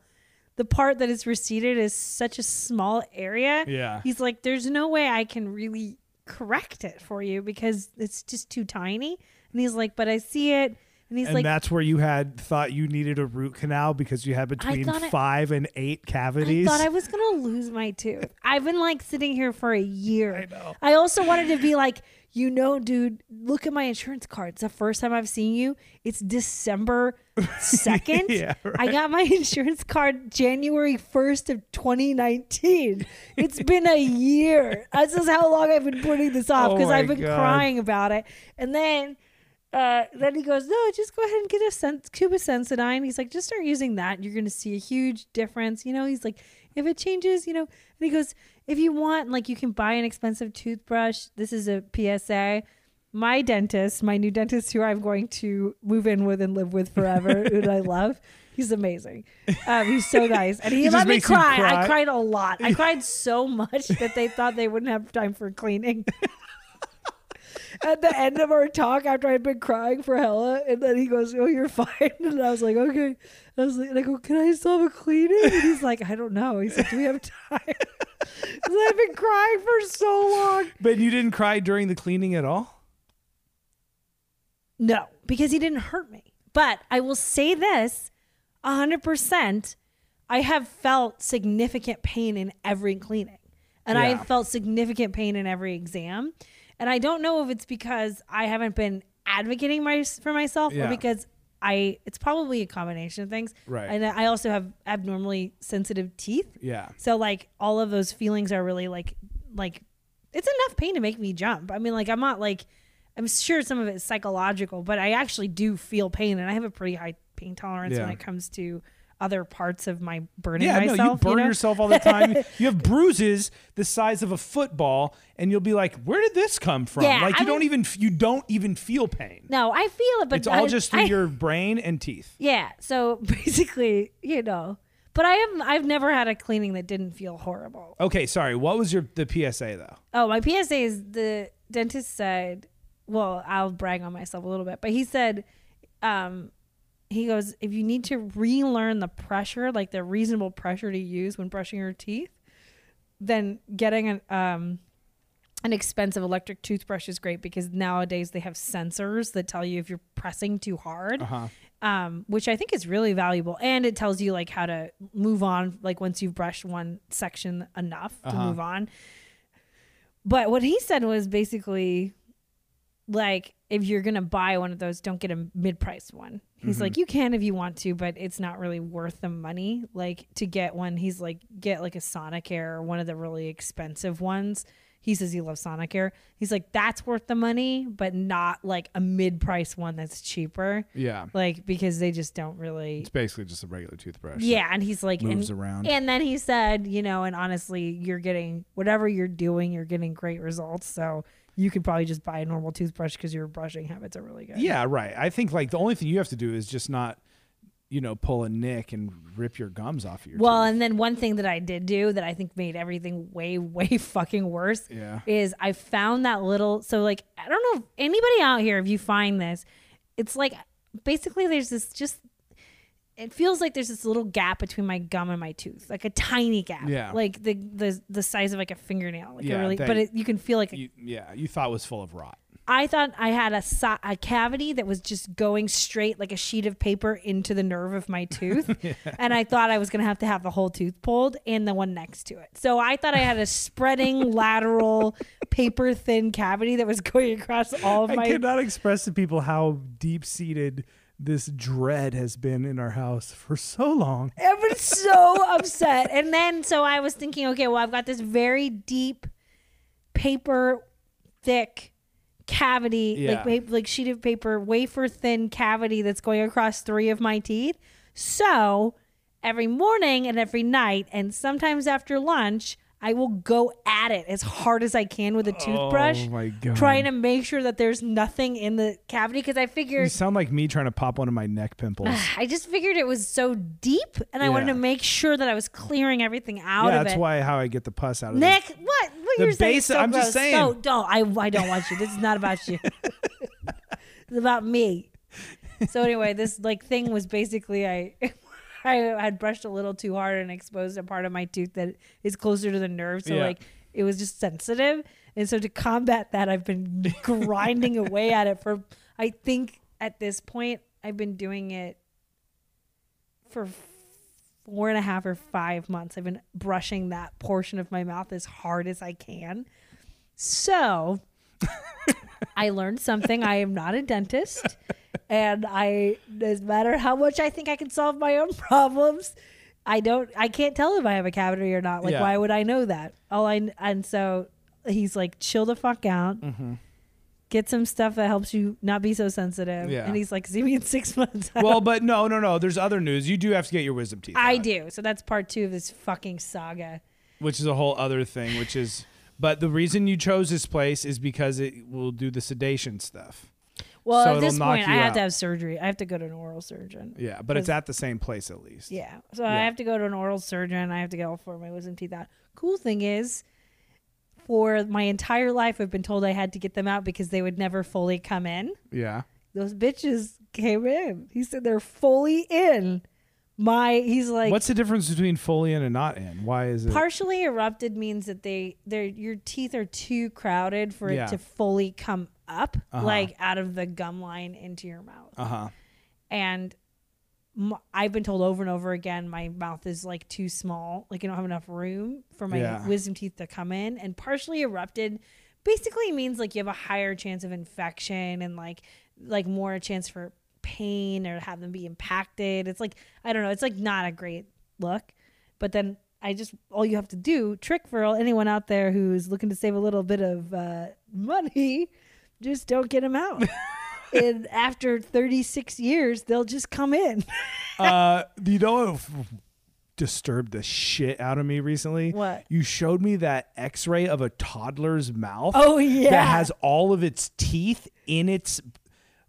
the part that is receded is such a small area. Yeah. He's like, there's no way I can really correct it for you because it's just too tiny. And he's like, but I see it. And he's and like, that's where you had thought you needed a root canal because you had between five and eight cavities. I thought I was gonna lose my tooth. I've been like sitting here for a year. I know. I also wanted to be like, you know, dude, look at my insurance card. It's the first time I've seen you. It's December second. <laughs> Yeah, I got my <laughs> insurance card January first of 2019. It's <laughs> been a year. This is how long I've been putting this off Oh because my I've been God. crying about it. And then uh, then he goes, no, just go ahead and get a sen- Cuba Sensodyne. He's like, just start using that. You're going to see a huge difference. You know, he's like, if it changes, you know, and he goes, if you want, like, you can buy an expensive toothbrush. This is a PSA. My dentist, my new dentist, who I'm going to move in with and live with forever, who I <laughs> love. He's amazing. Um, he's so nice, and he, He let me cry. cry? I cried a lot. I <laughs> cried so much that they thought they wouldn't have time for cleaning <laughs> at the end of our talk after I'd been crying for hella, and then he goes, "Oh, you're fine," and I was like, "Okay." I was like, and I go, "Can I still have a cleaning?" And he's like, "I don't know." He's like, "Do we have time?" I've been crying for so long. but you didn't cry during the cleaning at all. No, because he didn't hurt me. But I will say this, hundred percent. I have felt significant pain in every cleaning. and I Yeah. felt significant pain in every exam. And I don't know if it's because I haven't been advocating my, for myself Yeah. or because I it's probably a combination of things. Right. And I also have abnormally sensitive teeth. Yeah. So like all of those feelings are really like like it's enough pain to make me jump. I mean like I'm not like I'm sure some of it is psychological, but I actually do feel pain and I have a pretty high pain tolerance Yeah. when it comes to other parts of my burning Yeah, myself. no, you burn know? yourself all the <laughs> time. you have bruises the size of a football, and you'll be like, "Where did this come from?" Yeah, like I you don't even you don't even feel pain. No, I feel it, but it's all just through I- your brain and teeth. Yeah. So <laughs> basically, you know, but I have I've never had a cleaning that didn't feel horrible. Okay, sorry. What was your the PSA though? Oh, my PSA is the dentist said, well, I'll brag on myself a little bit, but he said, um, he goes, if you need to relearn the pressure, like the reasonable pressure to use when brushing your teeth, then getting an um an expensive electric toothbrush is great because nowadays they have sensors that tell you if you're pressing too hard Uh-huh. um, which I think is really valuable. And it tells you like how to move on, like once you've brushed one section enough to Uh-huh. move on. But what he said was basically like, if you're to buy one of those, don't get a mid priced one. He's Mm-hmm. like, you can if you want to, but it's not really worth the money. Like to get one, he's like, get like a Sonicare or one of the really expensive ones. He says he loves Sonicare. He's like, that's worth the money, but not like a mid price one that's cheaper Yeah, like because they just don't really it's basically just a regular toothbrush. yeah and he's like moves and, around. and then he said you know and honestly you're getting whatever you're doing you're getting great results so you could probably just buy a normal toothbrush because your brushing habits are really good Yeah, right. I think like the only thing you have to do is just not, you know, pull a nick and rip your gums off your well teeth. and then one thing that i did do that i think made everything way <laughs> way fucking worse Yeah. is i found that little so like i don't know if anybody out here if you find this it's like basically there's this just it feels like there's this little gap between my gum and my tooth, like a tiny gap, Yeah. like the the the size of like a fingernail, like Yeah, a really. but it, you can feel like a, You, yeah, you thought it was full of rot. I thought I had a so- a cavity that was just going straight like a sheet of paper into the nerve of my tooth, <laughs> and I thought I was gonna have to have the whole tooth pulled and the one next to it. So I thought I had a spreading <laughs> lateral paper thin cavity that was going across all of I my cannot express to people how deep seated this dread has been in our house <laughs> for so long. I was <laughs> so upset. And then so I was thinking, okay, well, I've got this very deep paper thick cavity, Yeah. like like sheet of paper, wafer thin cavity that's going across three of my teeth. So every morning and every night, and sometimes after lunch, I will go at it as hard as I can with a toothbrush, Oh my god! trying to make sure that there's nothing in the cavity because I You figured sound like me trying to pop one of my neck pimples. <sighs> I just figured it was so deep, and I wanted to make sure that I was clearing everything out yeah, of that's it. why how I get the pus out of Nick, what? What The you're saying? base- so I'm just saying. No, don't. I, I don't want you. This is not about you. <laughs> it's about me. So anyway, this like thing was basically I. <laughs> I had brushed a little too hard and exposed a part of my tooth that is closer to the nerve. So Yeah. like it was just sensitive. And so to combat that, I've been <laughs> grinding away at it for I think at this point I've been doing it for four and a half or five months. I've been brushing that portion of my mouth as hard as I can. So <laughs> I learned something. I am not a dentist. And I, no matter how much I think I can solve my own problems, I don't, I can't tell if I have a cavity or not. Like, Yeah. why would I know that? All I, and so he's like, chill the fuck out. Mm-hmm. Get some stuff that helps you not be so sensitive. Yeah. And he's like, see me in six months. <laughs> well, but no, no, no. There's other news. You do have to get your wisdom teeth. I out, do. So that's part two of this fucking saga. which is a whole other thing. Which is, but the reason you chose this place is because it will do the sedation stuff. Well, So at this point, I have out. to have surgery. I have to go to an oral surgeon. Yeah, but it's at the same place at least. Yeah. So I have to go to an oral surgeon. I have to get all four of my wisdom teeth out. Cool thing is, for my entire life, I've been told I had to get them out because they would never fully come in. Yeah. Those bitches came in. He said they're fully in. My, he's like, What's the difference between fully in and not in? Why is it? partially erupted means that they, they're, your teeth are too crowded for Yeah. it to fully come up, Uh-huh. like out of the gum line into your mouth. uh huh. and m- I've been told over and over again my mouth is like too small, like I don't have enough room for my Yeah. wisdom teeth to come in. And partially erupted basically means like you have a higher chance of infection and like like more a chance for pain or have them be impacted. It's like I don't know, it's like not a great look. But then I just all you have to do, trick for anyone out there who's looking to save a little bit of uh, money, just don't get them out. <laughs> and after 36 years, they'll just come in. uh, <laughs> you know what disturbed the shit out of me recently? What? You showed me that X-ray of a toddler's mouth. Oh, yeah. that has all of its teeth in its,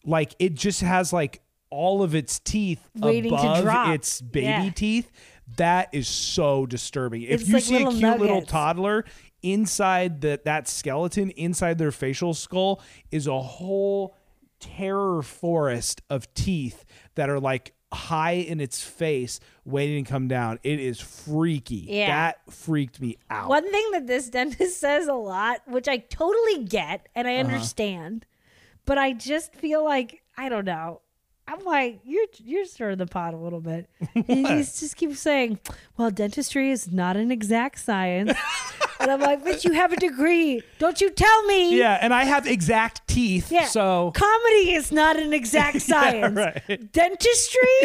like it just has like all of its teeth Waiting to above drop. its baby Yeah. teeth. That is so disturbing. If you like see a little cute little nuggets. toddler inside that that skeleton inside their facial skull is a whole terror forest of teeth that are like high in its face waiting to come down it is freaky Yeah. that freaked me out One thing that this dentist <laughs> says a lot, which I totally get and Uh-huh. I understand, but I just feel like I don't know. I'm like you're you're stirring the pot a little bit. And <laughs> he just keeps saying, "Well, dentistry is not an exact science," <laughs> and I'm like, "But you have a degree, don't you tell me?" yeah and i have exact teeth Yeah. so comedy is not an exact <laughs> science. right. Dentistry,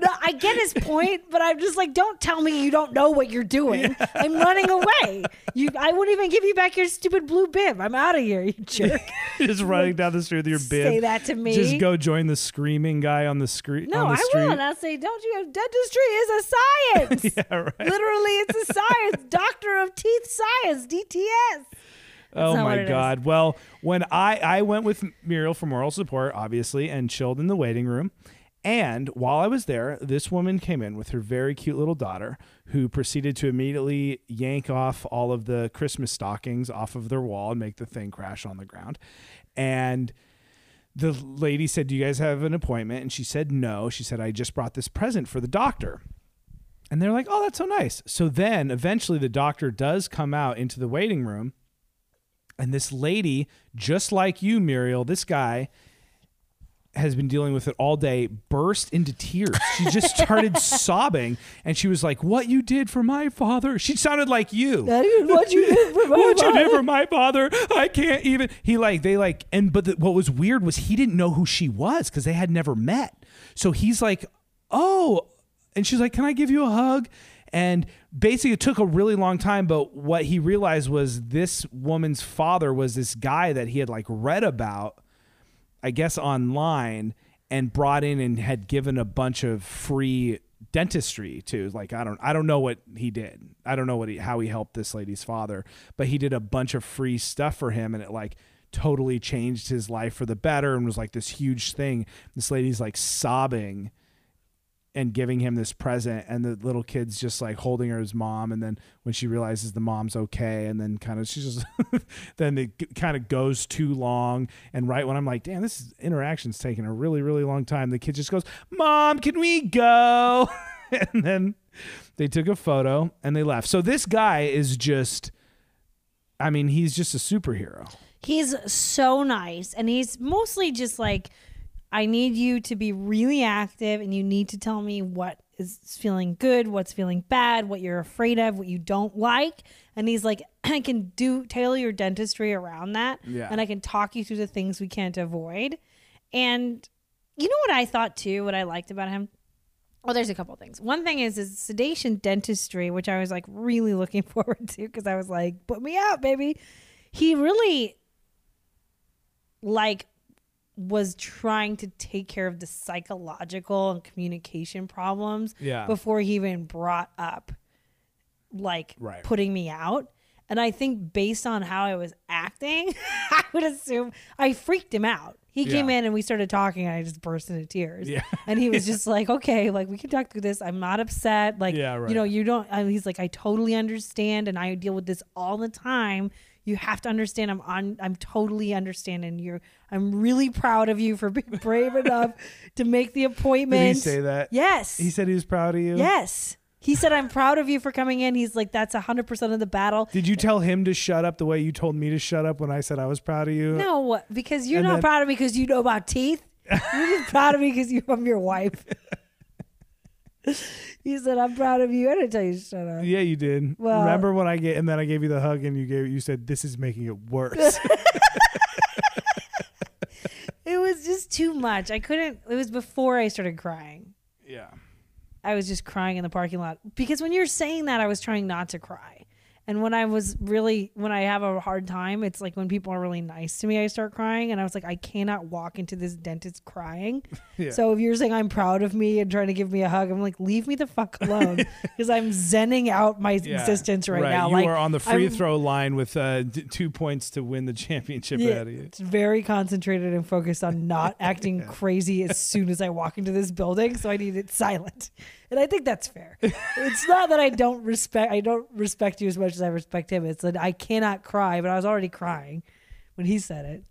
not, I get his point, but I'm just like, don't tell me you don't know what you're doing. I'm running away. You, I won't even give you back your stupid blue bib. I'm out of here, you jerk. just running down the street with your bib Say that to me. just go join the screaming guy on the screen no, the I street will. And I'll say, don't you? Have dentistry is a science. <laughs> yeah right Literally, it's a science. <laughs> Doctor of teeth science, DTS. Oh my it is. god. Well, when I I went with Muriel for moral support, obviously, and chilled in the waiting room. And while I was there, this woman came in with her very cute little daughter who proceeded to immediately yank off all of the Christmas stockings off of their wall and make the thing crash on the ground. And the lady said, Do you guys have an appointment? And she said, No. She said, I just brought this present for the doctor. And they're like, Oh, that's so nice. So then eventually the doctor does come out into the waiting room. And this lady, just like you, Muriel, this guy has been dealing with it all day, burst into tears. She just <laughs> started sobbing and she was like, What you did for my father? She sounded like you. what you did for my What you did for my father? I can't even. He like they like and but the, what was weird was he didn't know who she was because they had never met. So he's like, oh, and she's like, can I give you a hug? And basically, it took a really long time. But what he realized was this woman's father was this guy that he had like read about, I guess online, and brought in and had given a bunch of free dentistry to like I don't I don't know what he did. I don't know what he how he helped this lady's father, but he did a bunch of free stuff for him and it like totally changed his life for the better and was like this huge thing. This lady's like sobbing and giving him this present and the little kid's just like holding her as mom and then when she realizes the mom's okay and then kind of she's just <laughs> then it kind of goes too long and right when i'm like damn this is, interaction's taking a really really long time the kid just goes mom can we go <laughs> and then they took a photo and they left so this guy is just i mean he's just a superhero He's so nice. And he's mostly just like, I need you to be really active and you need to tell me what is feeling good, what's feeling bad, what you're afraid of, what you don't like. And he's like, <clears throat> I can do tailor your dentistry around that. Yeah. And I can talk you through the things we can't avoid. And you know what I thought too, what I liked about him? Well, there's a couple things. One thing is is sedation dentistry, which I was like really looking <laughs> forward to because I was like, put me out, baby. He really like was trying to take care of the psychological and communication problems Yeah. before he even brought up like Right. putting me out. And I think based on how I was acting, <laughs> I would assume I freaked him out. He came in and we started talking and I just burst into tears. Yeah. <laughs> And he was <laughs> just like, okay, like we can talk through this. I'm not upset. Like, Yeah, right. you know, you don't, I he's like, I totally understand. And I deal with this all the time. You have to understand. I'm on, I'm totally understanding. You're, I'm really proud of you for being <laughs> brave enough to make the appointment. did he say that Yes. he said he was proud of you yes. He said, I'm proud of you for coming in. He's like, that's 100% of the battle. Did you tell him to shut up the way you told me to shut up when I said I was proud of you? No, because you're And not then- proud of me because you know about teeth. You're just <laughs> proud of me because you, I'm your wife. <laughs> You said I'm proud of you. I didn't tell you to shut up. Yeah, you did. Well- Remember when I get and then I gave you the hug and you gave you said this is making it worse. Was just too much. I couldn't. It was before I started crying. yeah. I was just crying in the parking lot because when you're saying that, I was trying not to cry. And when I was really, when I have a hard time, it's like when people are really nice to me, I start crying. And I was like, I cannot walk into this dentist crying. <laughs> Yeah. So if you're saying I'm proud of me and trying to give me a hug, I'm like, leave me the fuck alone <laughs> because I'm zenning out my Yeah. existence right, now. You like, are on the free I'm- throw line with uh, d- two points to win the championship Yeah, out of you. it's very concentrated and focused on not acting <laughs> crazy as soon as I walk into this building. So I need it silent, and I think that's fair. it's not that I don't respect I don't respect you as much as I respect him. It's that I cannot cry, but I was already crying when he said it.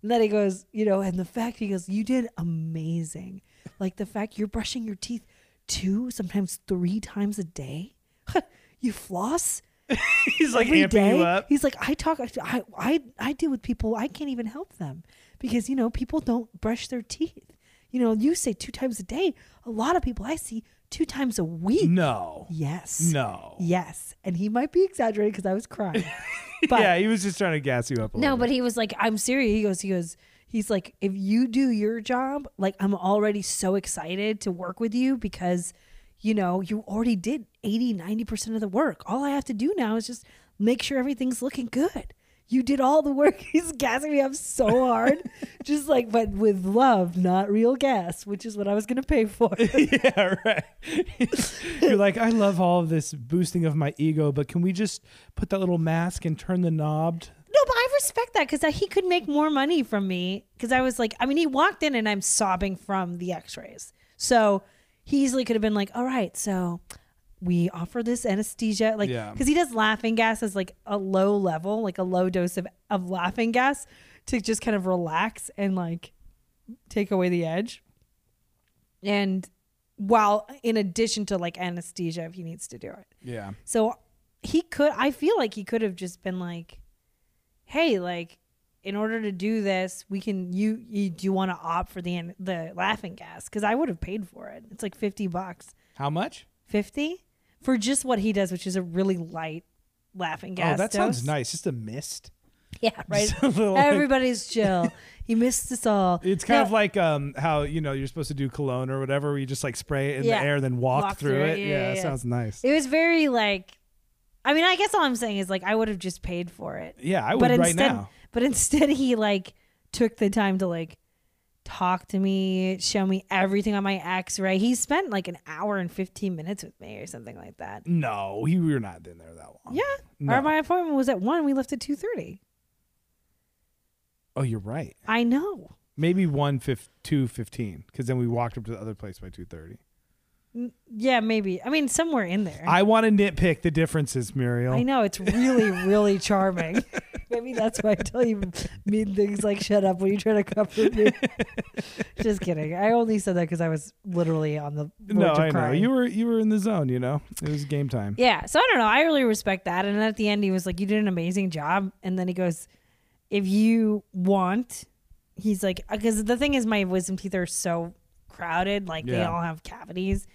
And then he goes, you know, and the fact he goes, you did amazing. Like the fact you're brushing your teeth two, sometimes three times a day. <laughs> you floss <laughs> He's like every amping day. you up. He's like, I talk, I, I, I deal with people. I can't even help them because you know people don't brush their teeth. You know, you say two times a day. A lot of people I see two times a week. No. Yes. No. Yes, and he might be exaggerating because I was crying. <laughs> But yeah, he was just trying to gas you up a no, but he was like, I'm serious. He goes, he goes, he's like, if you do your job, like I'm already so excited to work with you because, you know, you already did 80, 90% of the work. All I have to do now is just make sure everything's looking good. You did all the work. <laughs> He's gassing me up so hard. <laughs> just like, but with love, not real gas, which is what I was going to pay for. <laughs> yeah, right. You're like, I love all of this boosting of my ego, but can we just put that little mask and turn the knob? No, but I respect that because he could make more money from me. Because I was like, I mean, he walked in and I'm sobbing from the X-rays, so he easily could have been like, "All right, so we offer this anesthesia, like, Yeah. because he does laughing gas as like a low level, like a low dose of of laughing gas to just kind of relax and like take away the edge, and while in addition to like anesthesia if he needs to do it. Yeah. So he could I feel like he could have just been like, "Hey, like in order to do this, we can you, you do you want to opt for the the laughing gas cuz I would have paid for it. It's like 50 bucks. How much? 50 for just what he does, which is a really light laughing gas. oh, that dose. sounds nice. Just a mist. Yeah, <laughs> right. Like- Everybody's chill. <laughs> he missed us all. It's kind No, of like um how you know you're supposed to do cologne or whatever, where you just like spray it in Yeah. the air, then walk, Walk through, through it. it. Yeah, Yeah, yeah, sounds nice. it was very like I mean, I guess all I'm saying is like I would have just paid for it. yeah, I would but right instead, now. But instead, he like took the time to like talk to me, show me everything on my X-ray. He spent like an hour and fifteen minutes with me or something like that. No, he, we were not in there that long. Yeah, No. or my appointment was at one. We left at two thirty. Oh, you're right. I know. Maybe one fif- two fifteen, because then we walked up to the other place by two thirty. Yeah, maybe. I mean, somewhere in there. I want to nitpick the differences, Muriel. I know it's really, really <laughs> charming. Maybe that's why I tell you mean things like "shut up" when you try to comfort me. <laughs> Just kidding. I only said that because I was literally on the verge No, of I know crying. you were you were in the zone. You know, it was game time. Yeah. So I don't know. I really respect that. And then at the end, he was like, You did an amazing job. And then he goes, If you want, he's like, uh, Because the thing is, my wisdom teeth are so crowded. Like they all have cavities.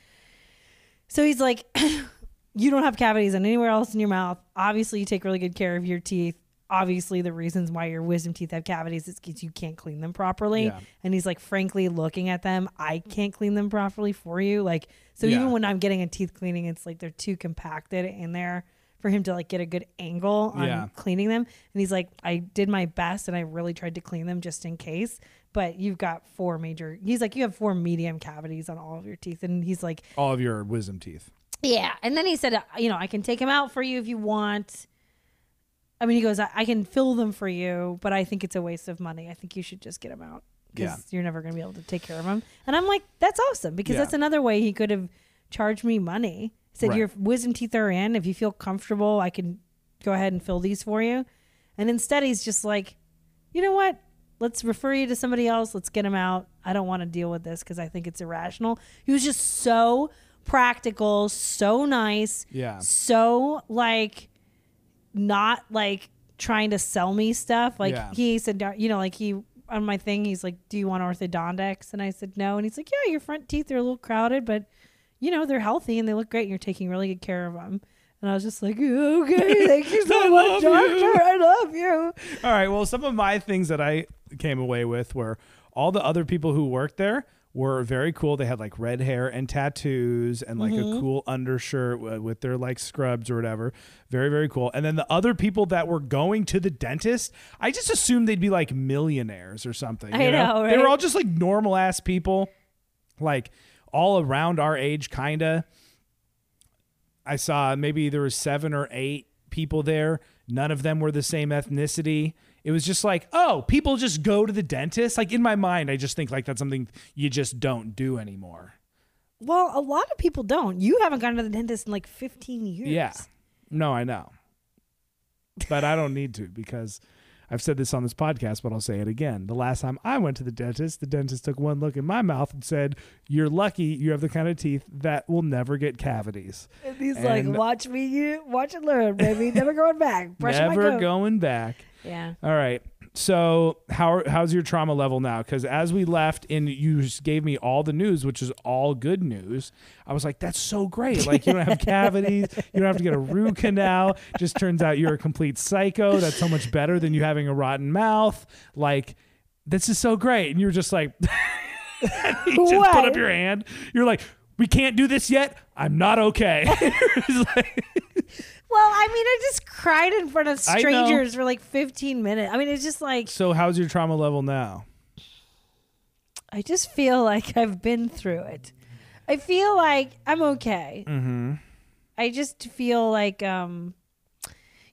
So he's like, <clears throat> You don't have cavities on anywhere else in your mouth. Obviously, you take really good care of your teeth. Obviously, the reasons why your wisdom teeth have cavities is because you can't clean them properly. Yeah. And he's like, frankly, looking at them, I can't clean them properly for you. Like, so Yeah. even when I'm getting a teeth cleaning, it's like they're too compacted in there for him to like get a good angle on Yeah. cleaning them. And he's like, I did my best and I really tried to clean them just in case. But you've got four major, he's like, you have four medium cavities on all of your teeth. And he's like, All of your wisdom teeth. yeah. And then he said, you know, I can take them out for you if you want. I mean, he goes, I, I can fill them for you, but I think it's a waste of money. I think you should just get them out because Yeah. you're never going to be able to take care of them. And I'm like, that's awesome because Yeah. that's another way he could have charged me money. He said, Right. your wisdom teeth are in. If you feel comfortable, I can go ahead and fill these for you. And instead, he's just like, you know what? Let's refer you to somebody else. Let's get him out. I don't want to deal with this because I think it's irrational. He was just so practical, so nice, Yeah. so like not like trying to sell me stuff. Like Yeah. he said, you know, like he on my thing, he's like, "Do you want orthodontics?" And I said, "No." And he's like, "Yeah, your front teeth are a little crowded, but you know, they're healthy and they look great and you're taking really good care of them. And I was just like, okay, <laughs> thank you so much, you. doctor. I love you. All right. Well, some of my things that I came away with were all the other people who worked there were very cool. They had like red hair and tattoos and like Mm-hmm. a cool undershirt wi- with their like scrubs or whatever. Very, very cool. And then the other people that were going to the dentist, I just assumed they'd be like millionaires or something. I you know, They were all just like normal ass people, like all around our age, kind of. I saw maybe there was seven or eight people there. None of them were the same ethnicity. It was just like, oh, people just go to the dentist. Like in my mind, I just think like that's something you just don't do anymore. Well, a lot of people don't. You haven't gone to the dentist in like 15 years. Yeah. No, I know. But I don't need to because I've said this on this podcast, but I'll say it again. The last time I went to the dentist, the dentist took one look in my mouth and said, You're lucky you have the kind of teeth that will never get cavities. And he's And- like, watch me, you watch and learn, baby. Never going back. Brushing never going back. Yeah. All right. So how how's your trauma level now? Because as we left and you just gave me all the news, which is all good news, I was like, that's so great. Like you don't have <laughs> cavities, you don't have to get a root canal. Just turns out you're a complete psycho. That's so much better than you having a rotten mouth. Like this is so great. And you were just like, <laughs> you just put up your hand. You're like, we can't do this yet. I'm not okay. <laughs> Well, I mean, I just cried in front of I know. strangers for like 15 minutes. I mean, it's just like so how's your trauma level now? I just feel like I've been through it. I feel like I'm okay. Mm-hmm. I just feel like um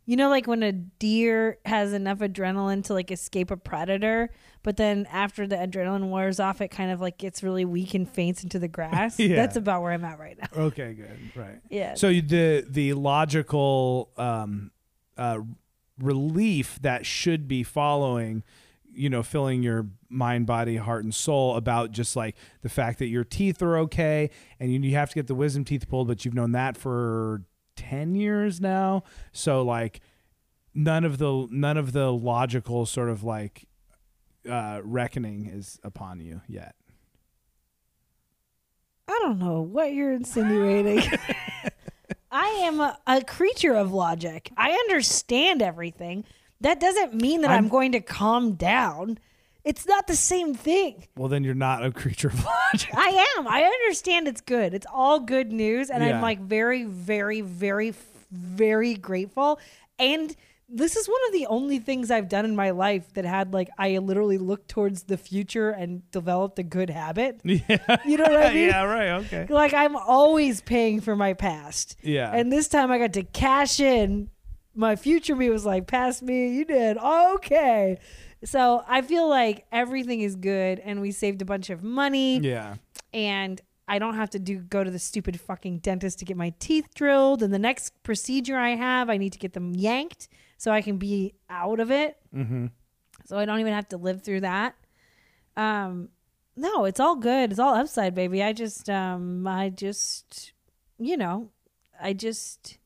you know like when a deer has enough adrenaline to like escape a predator, but then after the adrenaline wears off it kind of like gets really weak and faints into the grass. <laughs> Yeah. That's about where I'm at right now. Okay, good. Right. Yeah. So the the logical um, uh, relief that should be following, you know, filling your mind, body, heart, and soul about just like the fact that your teeth are okay, and you, you have to get the wisdom teeth pulled, but you've known that for ten years now. So like, none of the none of the logical sort of like uh, reckoning is upon you yet. I don't know what you're insinuating. <laughs> I am a, a creature of logic. I understand everything. That doesn't mean that I'm, I'm- going to calm down. It's not the same thing. Well, then you're not a creature of logic. I am. I understand it's good. It's all good news. And Yeah. I'm like very, very, very, very grateful. And this is one of the only things I've done in my life that had like, I literally looked towards the future and developed a good habit. <laughs> Yeah. You know what I <laughs> mean? yeah, right. Okay. Like, I'm always paying for my past. Yeah. And this time I got to cash in. My future me was like, pass me, you did. Okay. So I feel like everything is good and we saved a bunch of money yeah. and I don't have to do go to the stupid fucking dentist to get my teeth drilled. And the next procedure I have, I need to get them yanked so I can be out of it. Mm-hmm. So I don't even have to live through that. Um, no, it's all good. It's all upside, baby. I just, um, I just, you know, I just,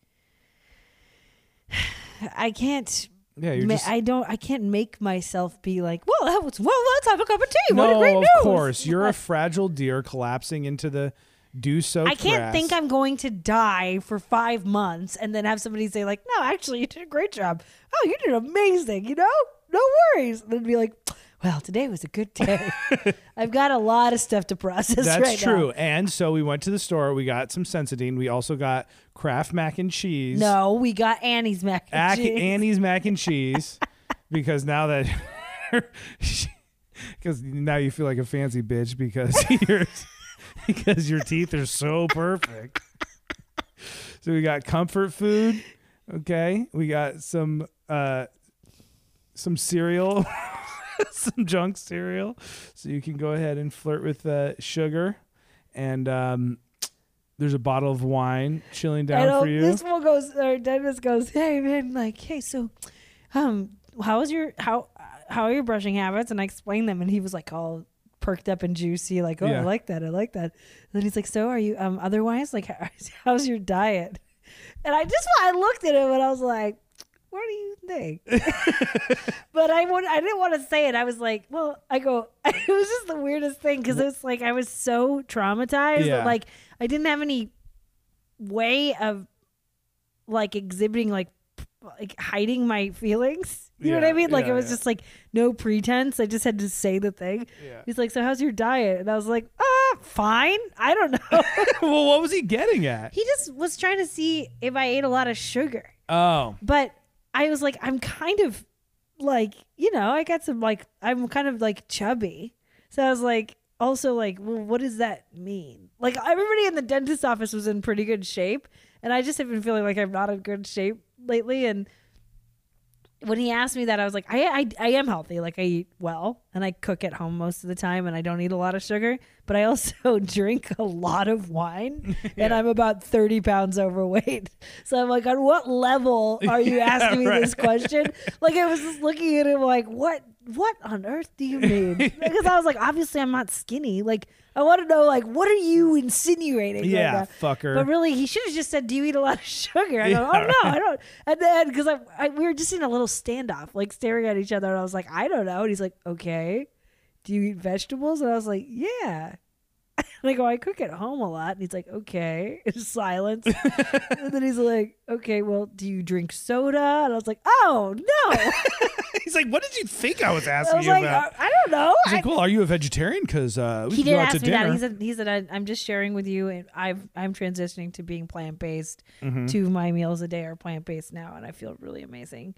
<sighs> I can't. Yeah, you're ma- just I don't. I can't make myself be like, well, that was well. Let's have a cup of tea. what a no, great of news. course. You're a <laughs> fragile deer collapsing into the dew so. I can't think I'm going to die for five months and then have somebody say like, "No, actually, you did a great job. Oh, you did amazing. You know, no worries." And then be like, "Well, today was a good day. <laughs> I've got a lot of stuff to process That's right true. And so we went to the store. We got some Sensodyne. We also got Kraft mac and cheese. No, we got Annie's mac and Ac- cheese. Annie's mac and <laughs> cheese. because now that. <laughs> Because now you feel like a fancy bitch because your because your teeth are so perfect. So we got comfort food. Okay, we got some uh, some cereal, <laughs> some junk cereal, so you can go ahead and flirt with uh, sugar. And um, there's a bottle of wine chilling down for you. this one goes. Our dentist goes, "Hey man, like, hey, so, um, how was your how how are your brushing habits?" And I explained them, and he was like all perked up and juicy, like, "Oh, Yeah. I like that, I like that." And then he's like, "So, are you um otherwise like, <laughs> how's your diet?" And I just I looked at him and I was like, what do you think? <laughs> but I would, I didn't want to say it. I was like, well, I go, <laughs> it was just the weirdest thing because it was like I was so traumatized Yeah. that like I didn't have any way of like exhibiting like like hiding my feelings. You know what I mean? Like yeah, it was yeah. just like no pretense. I just had to say the thing. He's like, "So how's your diet?" And I was like, "Ah, fine. I don't know." <laughs> <laughs> well, what was he getting at? he just was trying to see if I ate a lot of sugar. Oh, But I was like, I'm kind of like, you know, I got some like, I'm kind of like chubby. So I was like, also like, well, what does that mean? Like everybody in the dentist office was in pretty good shape, and I just have been feeling like I'm not in good shape lately. And when he asked me that, I was like, I, I, I am healthy. Like I eat well, and I cook at home most of the time, and I don't eat a lot of sugar. But I also <laughs> drink a lot of wine, <laughs> and I'm about 30 pounds overweight. <laughs> So I'm like, on what level are you asking me right. this question? Like I was just looking at him like, what, what on earth do you mean? because I was like, obviously I'm not skinny. Like I want to know, like, what are you mm. insinuating? yeah, now? fucker. But really, he should have just said, "Do you eat a lot of <laughs> sugar?" I go, oh, Yeah, "Oh no, I don't." And then because I, I, we were just in a little standoff, like staring at each other, and I was like, "I don't know." And he's like, "Okay, do you eat vegetables?" And I was like, "Yeah." And I go, "I cook at home a lot." And he's like, "Okay." <laughs> It's silence, <laughs> and then he's like, "Okay, well, do you drink soda?" And I was like, "Oh no!" <laughs> He's like, what did you think I was I asking was you like, about? "Uh, "I don't know." He's I- like, well, are you a vegetarian? Because uh, we he can did go out ask to me that. dinner. He said, "He said I, I'm just sharing with you, and I've I'm transitioning to being plant based. Mm-hmm. Two of my meals a day are plant based now, and I feel really amazing."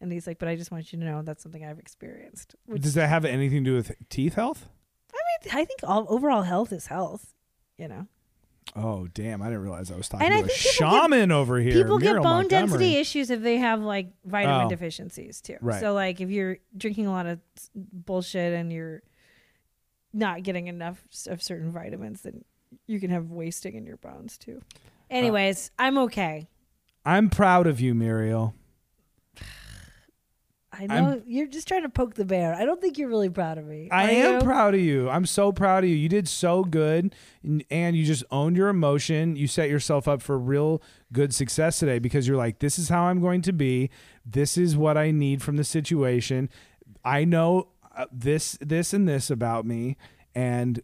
And he's like, "But I just want you to know that's something I've experienced." Which Does that have anything to do with teeth health? I think all overall health is health. You know, Oh, damn! I didn't realize I was talking And to I a think people get- shaman over here. people get bone Montgomery. density issues if they have like vitamin Oh. deficiencies too. Right. So like if you're drinking a lot of bullshit and you're not getting enough of certain vitamins, then you can have wasting in your bones too. Uh. Anyways, I'm okay. I'm proud of you, Muriel. I know you're just trying to poke the bear. I don't think you're really proud of me. I am you? proud of you. I'm so proud of you. You did so good, and- and you just owned your emotion. You set yourself up for real good success today because you're like, this is how I'm going to be. This is what I need from the situation. I know uh, this, this, and this about me, and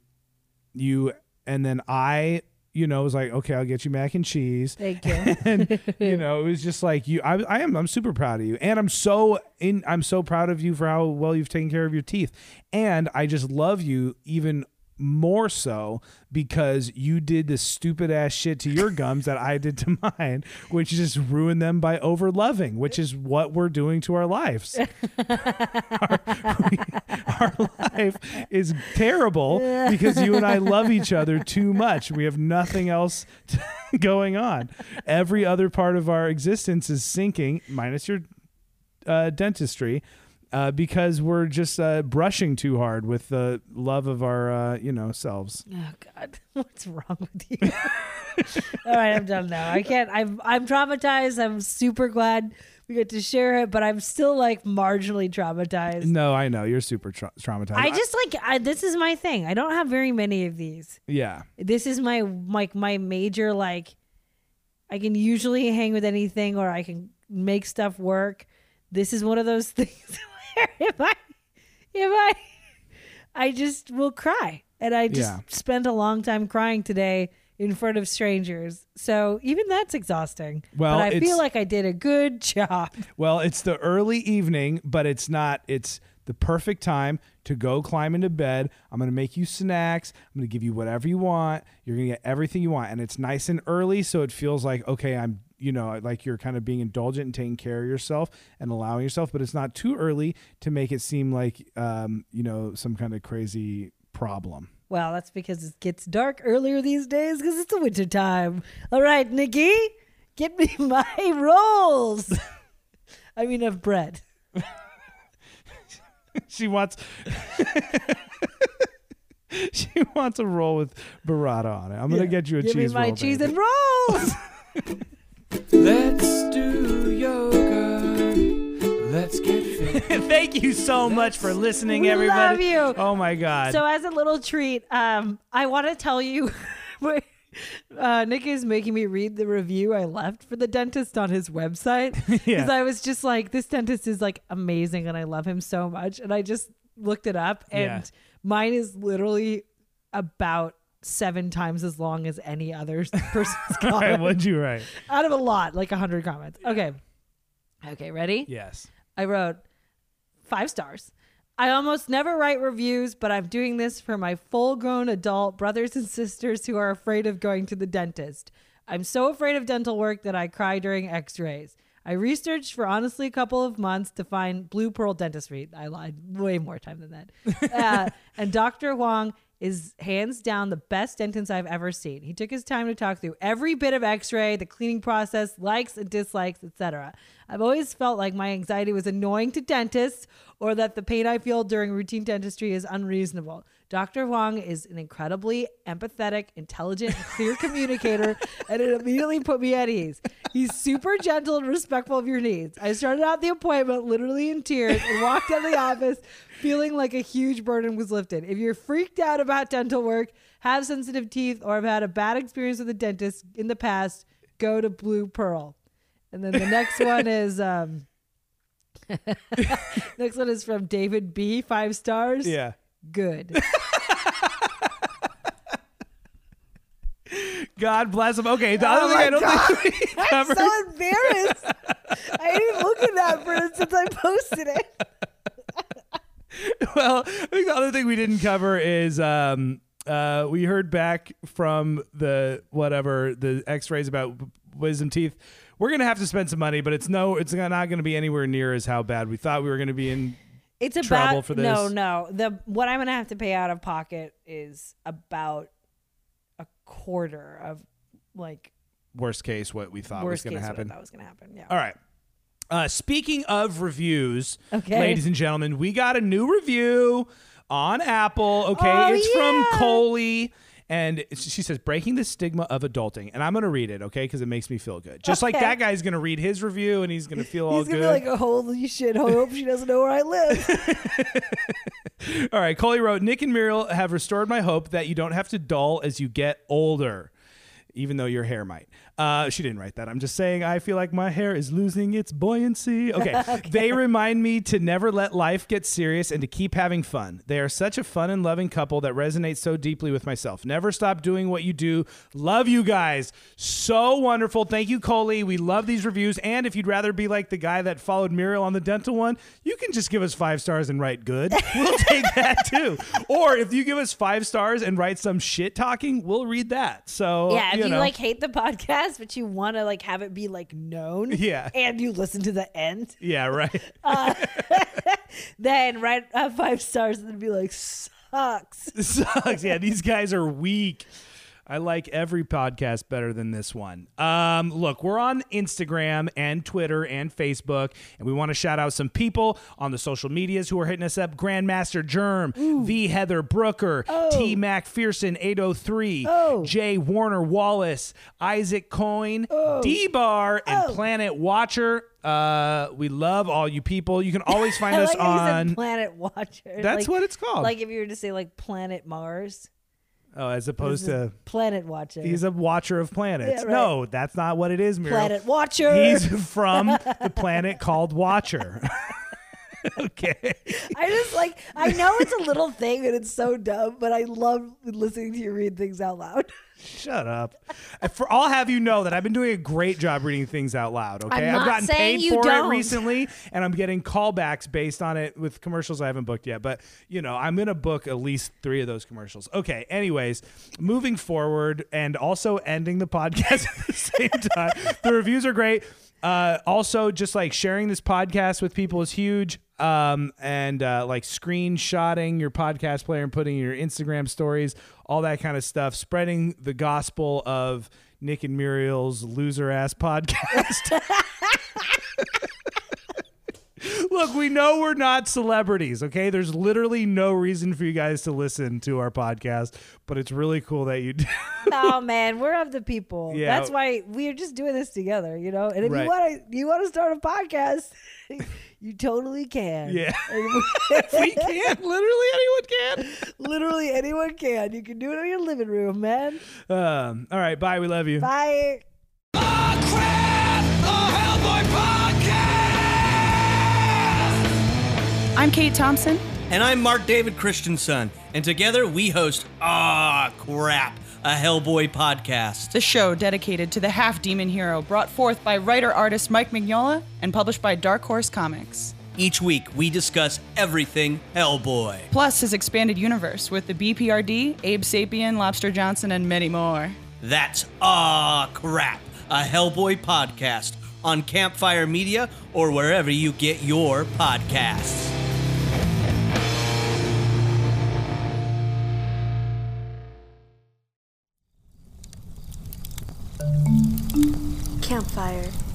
you, and then I, you know, it was like, okay, I'll get you mac and cheese. Thank you. <laughs> and you <laughs> know, it was just like you. I, I am. I'm super proud of you, and I'm so in. I'm so proud of you for how well you've taken care of your teeth, and I just love you even more so because you did this stupid ass shit to your gums that I did to <laughs> mine, which just ruined them by over loving, which is what we're doing to our lives. <laughs> our, we- our life is terrible because you and I love each other too much. We have nothing else <laughs> going on. Every other part of our existence is sinking, minus your uh, dentistry, uh, because we're just uh, brushing too hard with the love of our, uh, you know, selves. oh God, <laughs> what's wrong with you? <laughs> All right, I'm done now. I can't. I'm I'm traumatized. I'm super glad we get to share it, but I'm still like marginally traumatized. No, I know you're super tra- traumatized. I just like I, this is my thing. I don't have very many of these. yeah, This is my like my major like. I can usually hang with anything, or I can make stuff work. This is one of those <laughs> things <laughs> if I, if I, I just will cry, and I just Yeah. spent a long time crying today in front of strangers. So even that's exhausting. Well, but I feel like I did a good <laughs> job. Well, it's the early evening, but it's not. It's the perfect time to go climb into bed. I'm going to make you snacks. I'm going to give you whatever you want. You're going to get everything you want. And it's nice and early, so it feels like, okay, I'm, you know, like you're kind of being indulgent and taking care of yourself and allowing yourself, but it's not too early to make it seem like, um, you know, some kind of crazy problem. Well, that's because it gets dark earlier these days because it's the winter time. All right, Nikki, get me <laughs> my rolls. I mean, of bread. <laughs> she wants. <laughs> she wants a roll with burrata on it. I'm going to get you a Give cheese me my roll, cheese baby. and rolls. Let's do yoga. Let's get <laughs> fit. Thank you so much for listening, We everybody. love you. Oh my god. so, as a little treat, um, I want to tell you. <laughs> uh, Nick is making me read the review I left for the dentist on his website because <laughs> Yeah. I was just like, this dentist is like amazing and I love him so much, and I just looked it up and Yeah. mine is literally about seven times as long as any other <laughs> <laughs> person's comment what'd you write? out of a lot, like a hundred comments. Okay, okay, ready? Yes. I wrote five stars. I almost never write reviews, but I'm doing this for my full grown adult brothers and sisters who are afraid of going to the dentist. I'm so afraid of dental work that I cry during x rays. I researched for honestly a couple of months to find Blue Pearl Dentistry. I lied way more time than that. <laughs> Uh, and Dr. Huang is hands down the best dentist I've ever seen. He took his time to talk through every bit of x-ray, the cleaning process, likes and dislikes, etc. I've always felt like my anxiety was annoying to dentists or that the pain I feel during routine dentistry is unreasonable. Dr. Huang is an incredibly empathetic, intelligent, and clear <laughs> communicator, and it immediately put me at ease. He's super gentle and respectful of your needs. I started out the appointment literally in tears and walked out of the office feeling like a huge burden was lifted. If you're freaked out about dental work, have sensitive teeth, or have had a bad experience with a dentist in the past, go to Blue Pearl. And then the next <laughs> one is um <laughs> next one is from David B, five stars. Yeah. Good. <laughs> God bless him. Okay, the Oh other thing I don't God. think we covered. I'm so embarrassed. I didn't look at that for since I posted it. well, I think the other thing we didn't cover is um, uh, we heard back from the whatever the X-rays about wisdom teeth. We're gonna have to spend some money, but it's no, it's not going to be anywhere near as how bad we thought we were going to be in. It's Trouble about for this. no. no. The what I'm gonna have to pay out of pocket is about a quarter of like Worst case, what we thought was worst going case to what I happen. thought was gonna happen. Yeah. All right. Uh, speaking of reviews, Okay. ladies and gentlemen, we got a new review on Apple. Okay, Oh, it's yeah. from Coley. And she says, breaking the stigma of adulting. And I'm going to read it, okay? Because it makes me feel good. Just like that guy's going to read his review and he's going to feel all He's gonna good. be like, oh, holy shit! I hope she doesn't know where I live. <laughs> <laughs> All right, Coley wrote, Nick and Muriel have restored my hope that you don't have to dull as you get older, even though your hair might. Uh, she didn't write that. I'm just saying I feel like my hair is losing its buoyancy. <laughs> Okay. They remind me to never let life get serious and to keep having fun. They are such a fun and loving couple that resonates so deeply with myself. Never stop doing what you do. Love you guys. So wonderful. Thank you, Coley. We love these reviews. And if you'd rather be like the guy that followed Muriel on the dental one, you can just give us five stars and write good. We'll <laughs> take that too. Or if you give us five stars and write some shit talking, we'll read that. So yeah, if you, know. like hate the podcast, but you want to like have it be like known, <laughs> Yeah. and you listen to the end, yeah, right. <laughs> <laughs> then write uh, five stars and then be like sucks. sucks. Yeah, these guys are weak. I like every podcast better than this one. Um, look, we're on Instagram and Twitter and Facebook, and we want to shout out some people on the social medias who are hitting us up: Grandmaster Germ, V Heather Brooker, T Macpherson 803, Oh. Jay Warner Wallace, Isaac Coyne, D Bar, and Oh. Planet Watcher. Uh, we love all you people. You can <laughs> always find us like how you said on. Planet Watcher. That's Like- what it's called. Like if you were to say like Planet Mars, oh, as opposed to Planet Watcher. He's a watcher of planets. Yeah, right. No, that's not what it is, Muriel. Planet Watcher. He's <laughs> from the planet called Watcher. <laughs> okay. I just like I know it's a little thing and it's so dumb, but I love listening to you read things out loud. <laughs> Shut up. For I'll have you know that I've been doing a great job reading things out loud. Okay, I'm have gotten paid for don't. it recently, and I'm getting callbacks based on it with commercials I haven't booked yet. But you know, I'm gonna book at least three of those commercials. Okay. Anyways, moving forward and also ending the podcast <laughs> at the same time. the reviews are great. Uh, also, just like sharing this podcast with people is huge. Um, and uh, like screenshotting your podcast player and putting your Instagram stories, all that kind of stuff, spreading the gospel of Nick and Muriel's loser ass <laughs> podcast. <laughs> Look, we know we're not celebrities, okay? There's literally no reason for you guys to listen to our podcast, but it's really cool that you <laughs> do. oh man, we're of the people. Yeah. That's why we're just doing this together, you know. And if Right. you want to, you want to start a podcast, <laughs> You totally can. Yeah. <laughs> We can. Literally anyone can. Literally anyone can. You can do it in your living room, man. Um, all right. Bye. We love you. Bye. I'm Kate Thompson. And I'm Mark David Christensen, and together we host Ah Crap, a Hellboy podcast. the show dedicated to the half demon hero brought forth by writer artist Mike Mignola and published by Dark Horse Comics. Each week we discuss everything Hellboy. Plus his expanded universe with the BPRD, Abe Sapien, Lobster Johnson, and many more. That's Ah Crap, a Hellboy podcast on Campfire Media or wherever you get your podcasts. Campfire.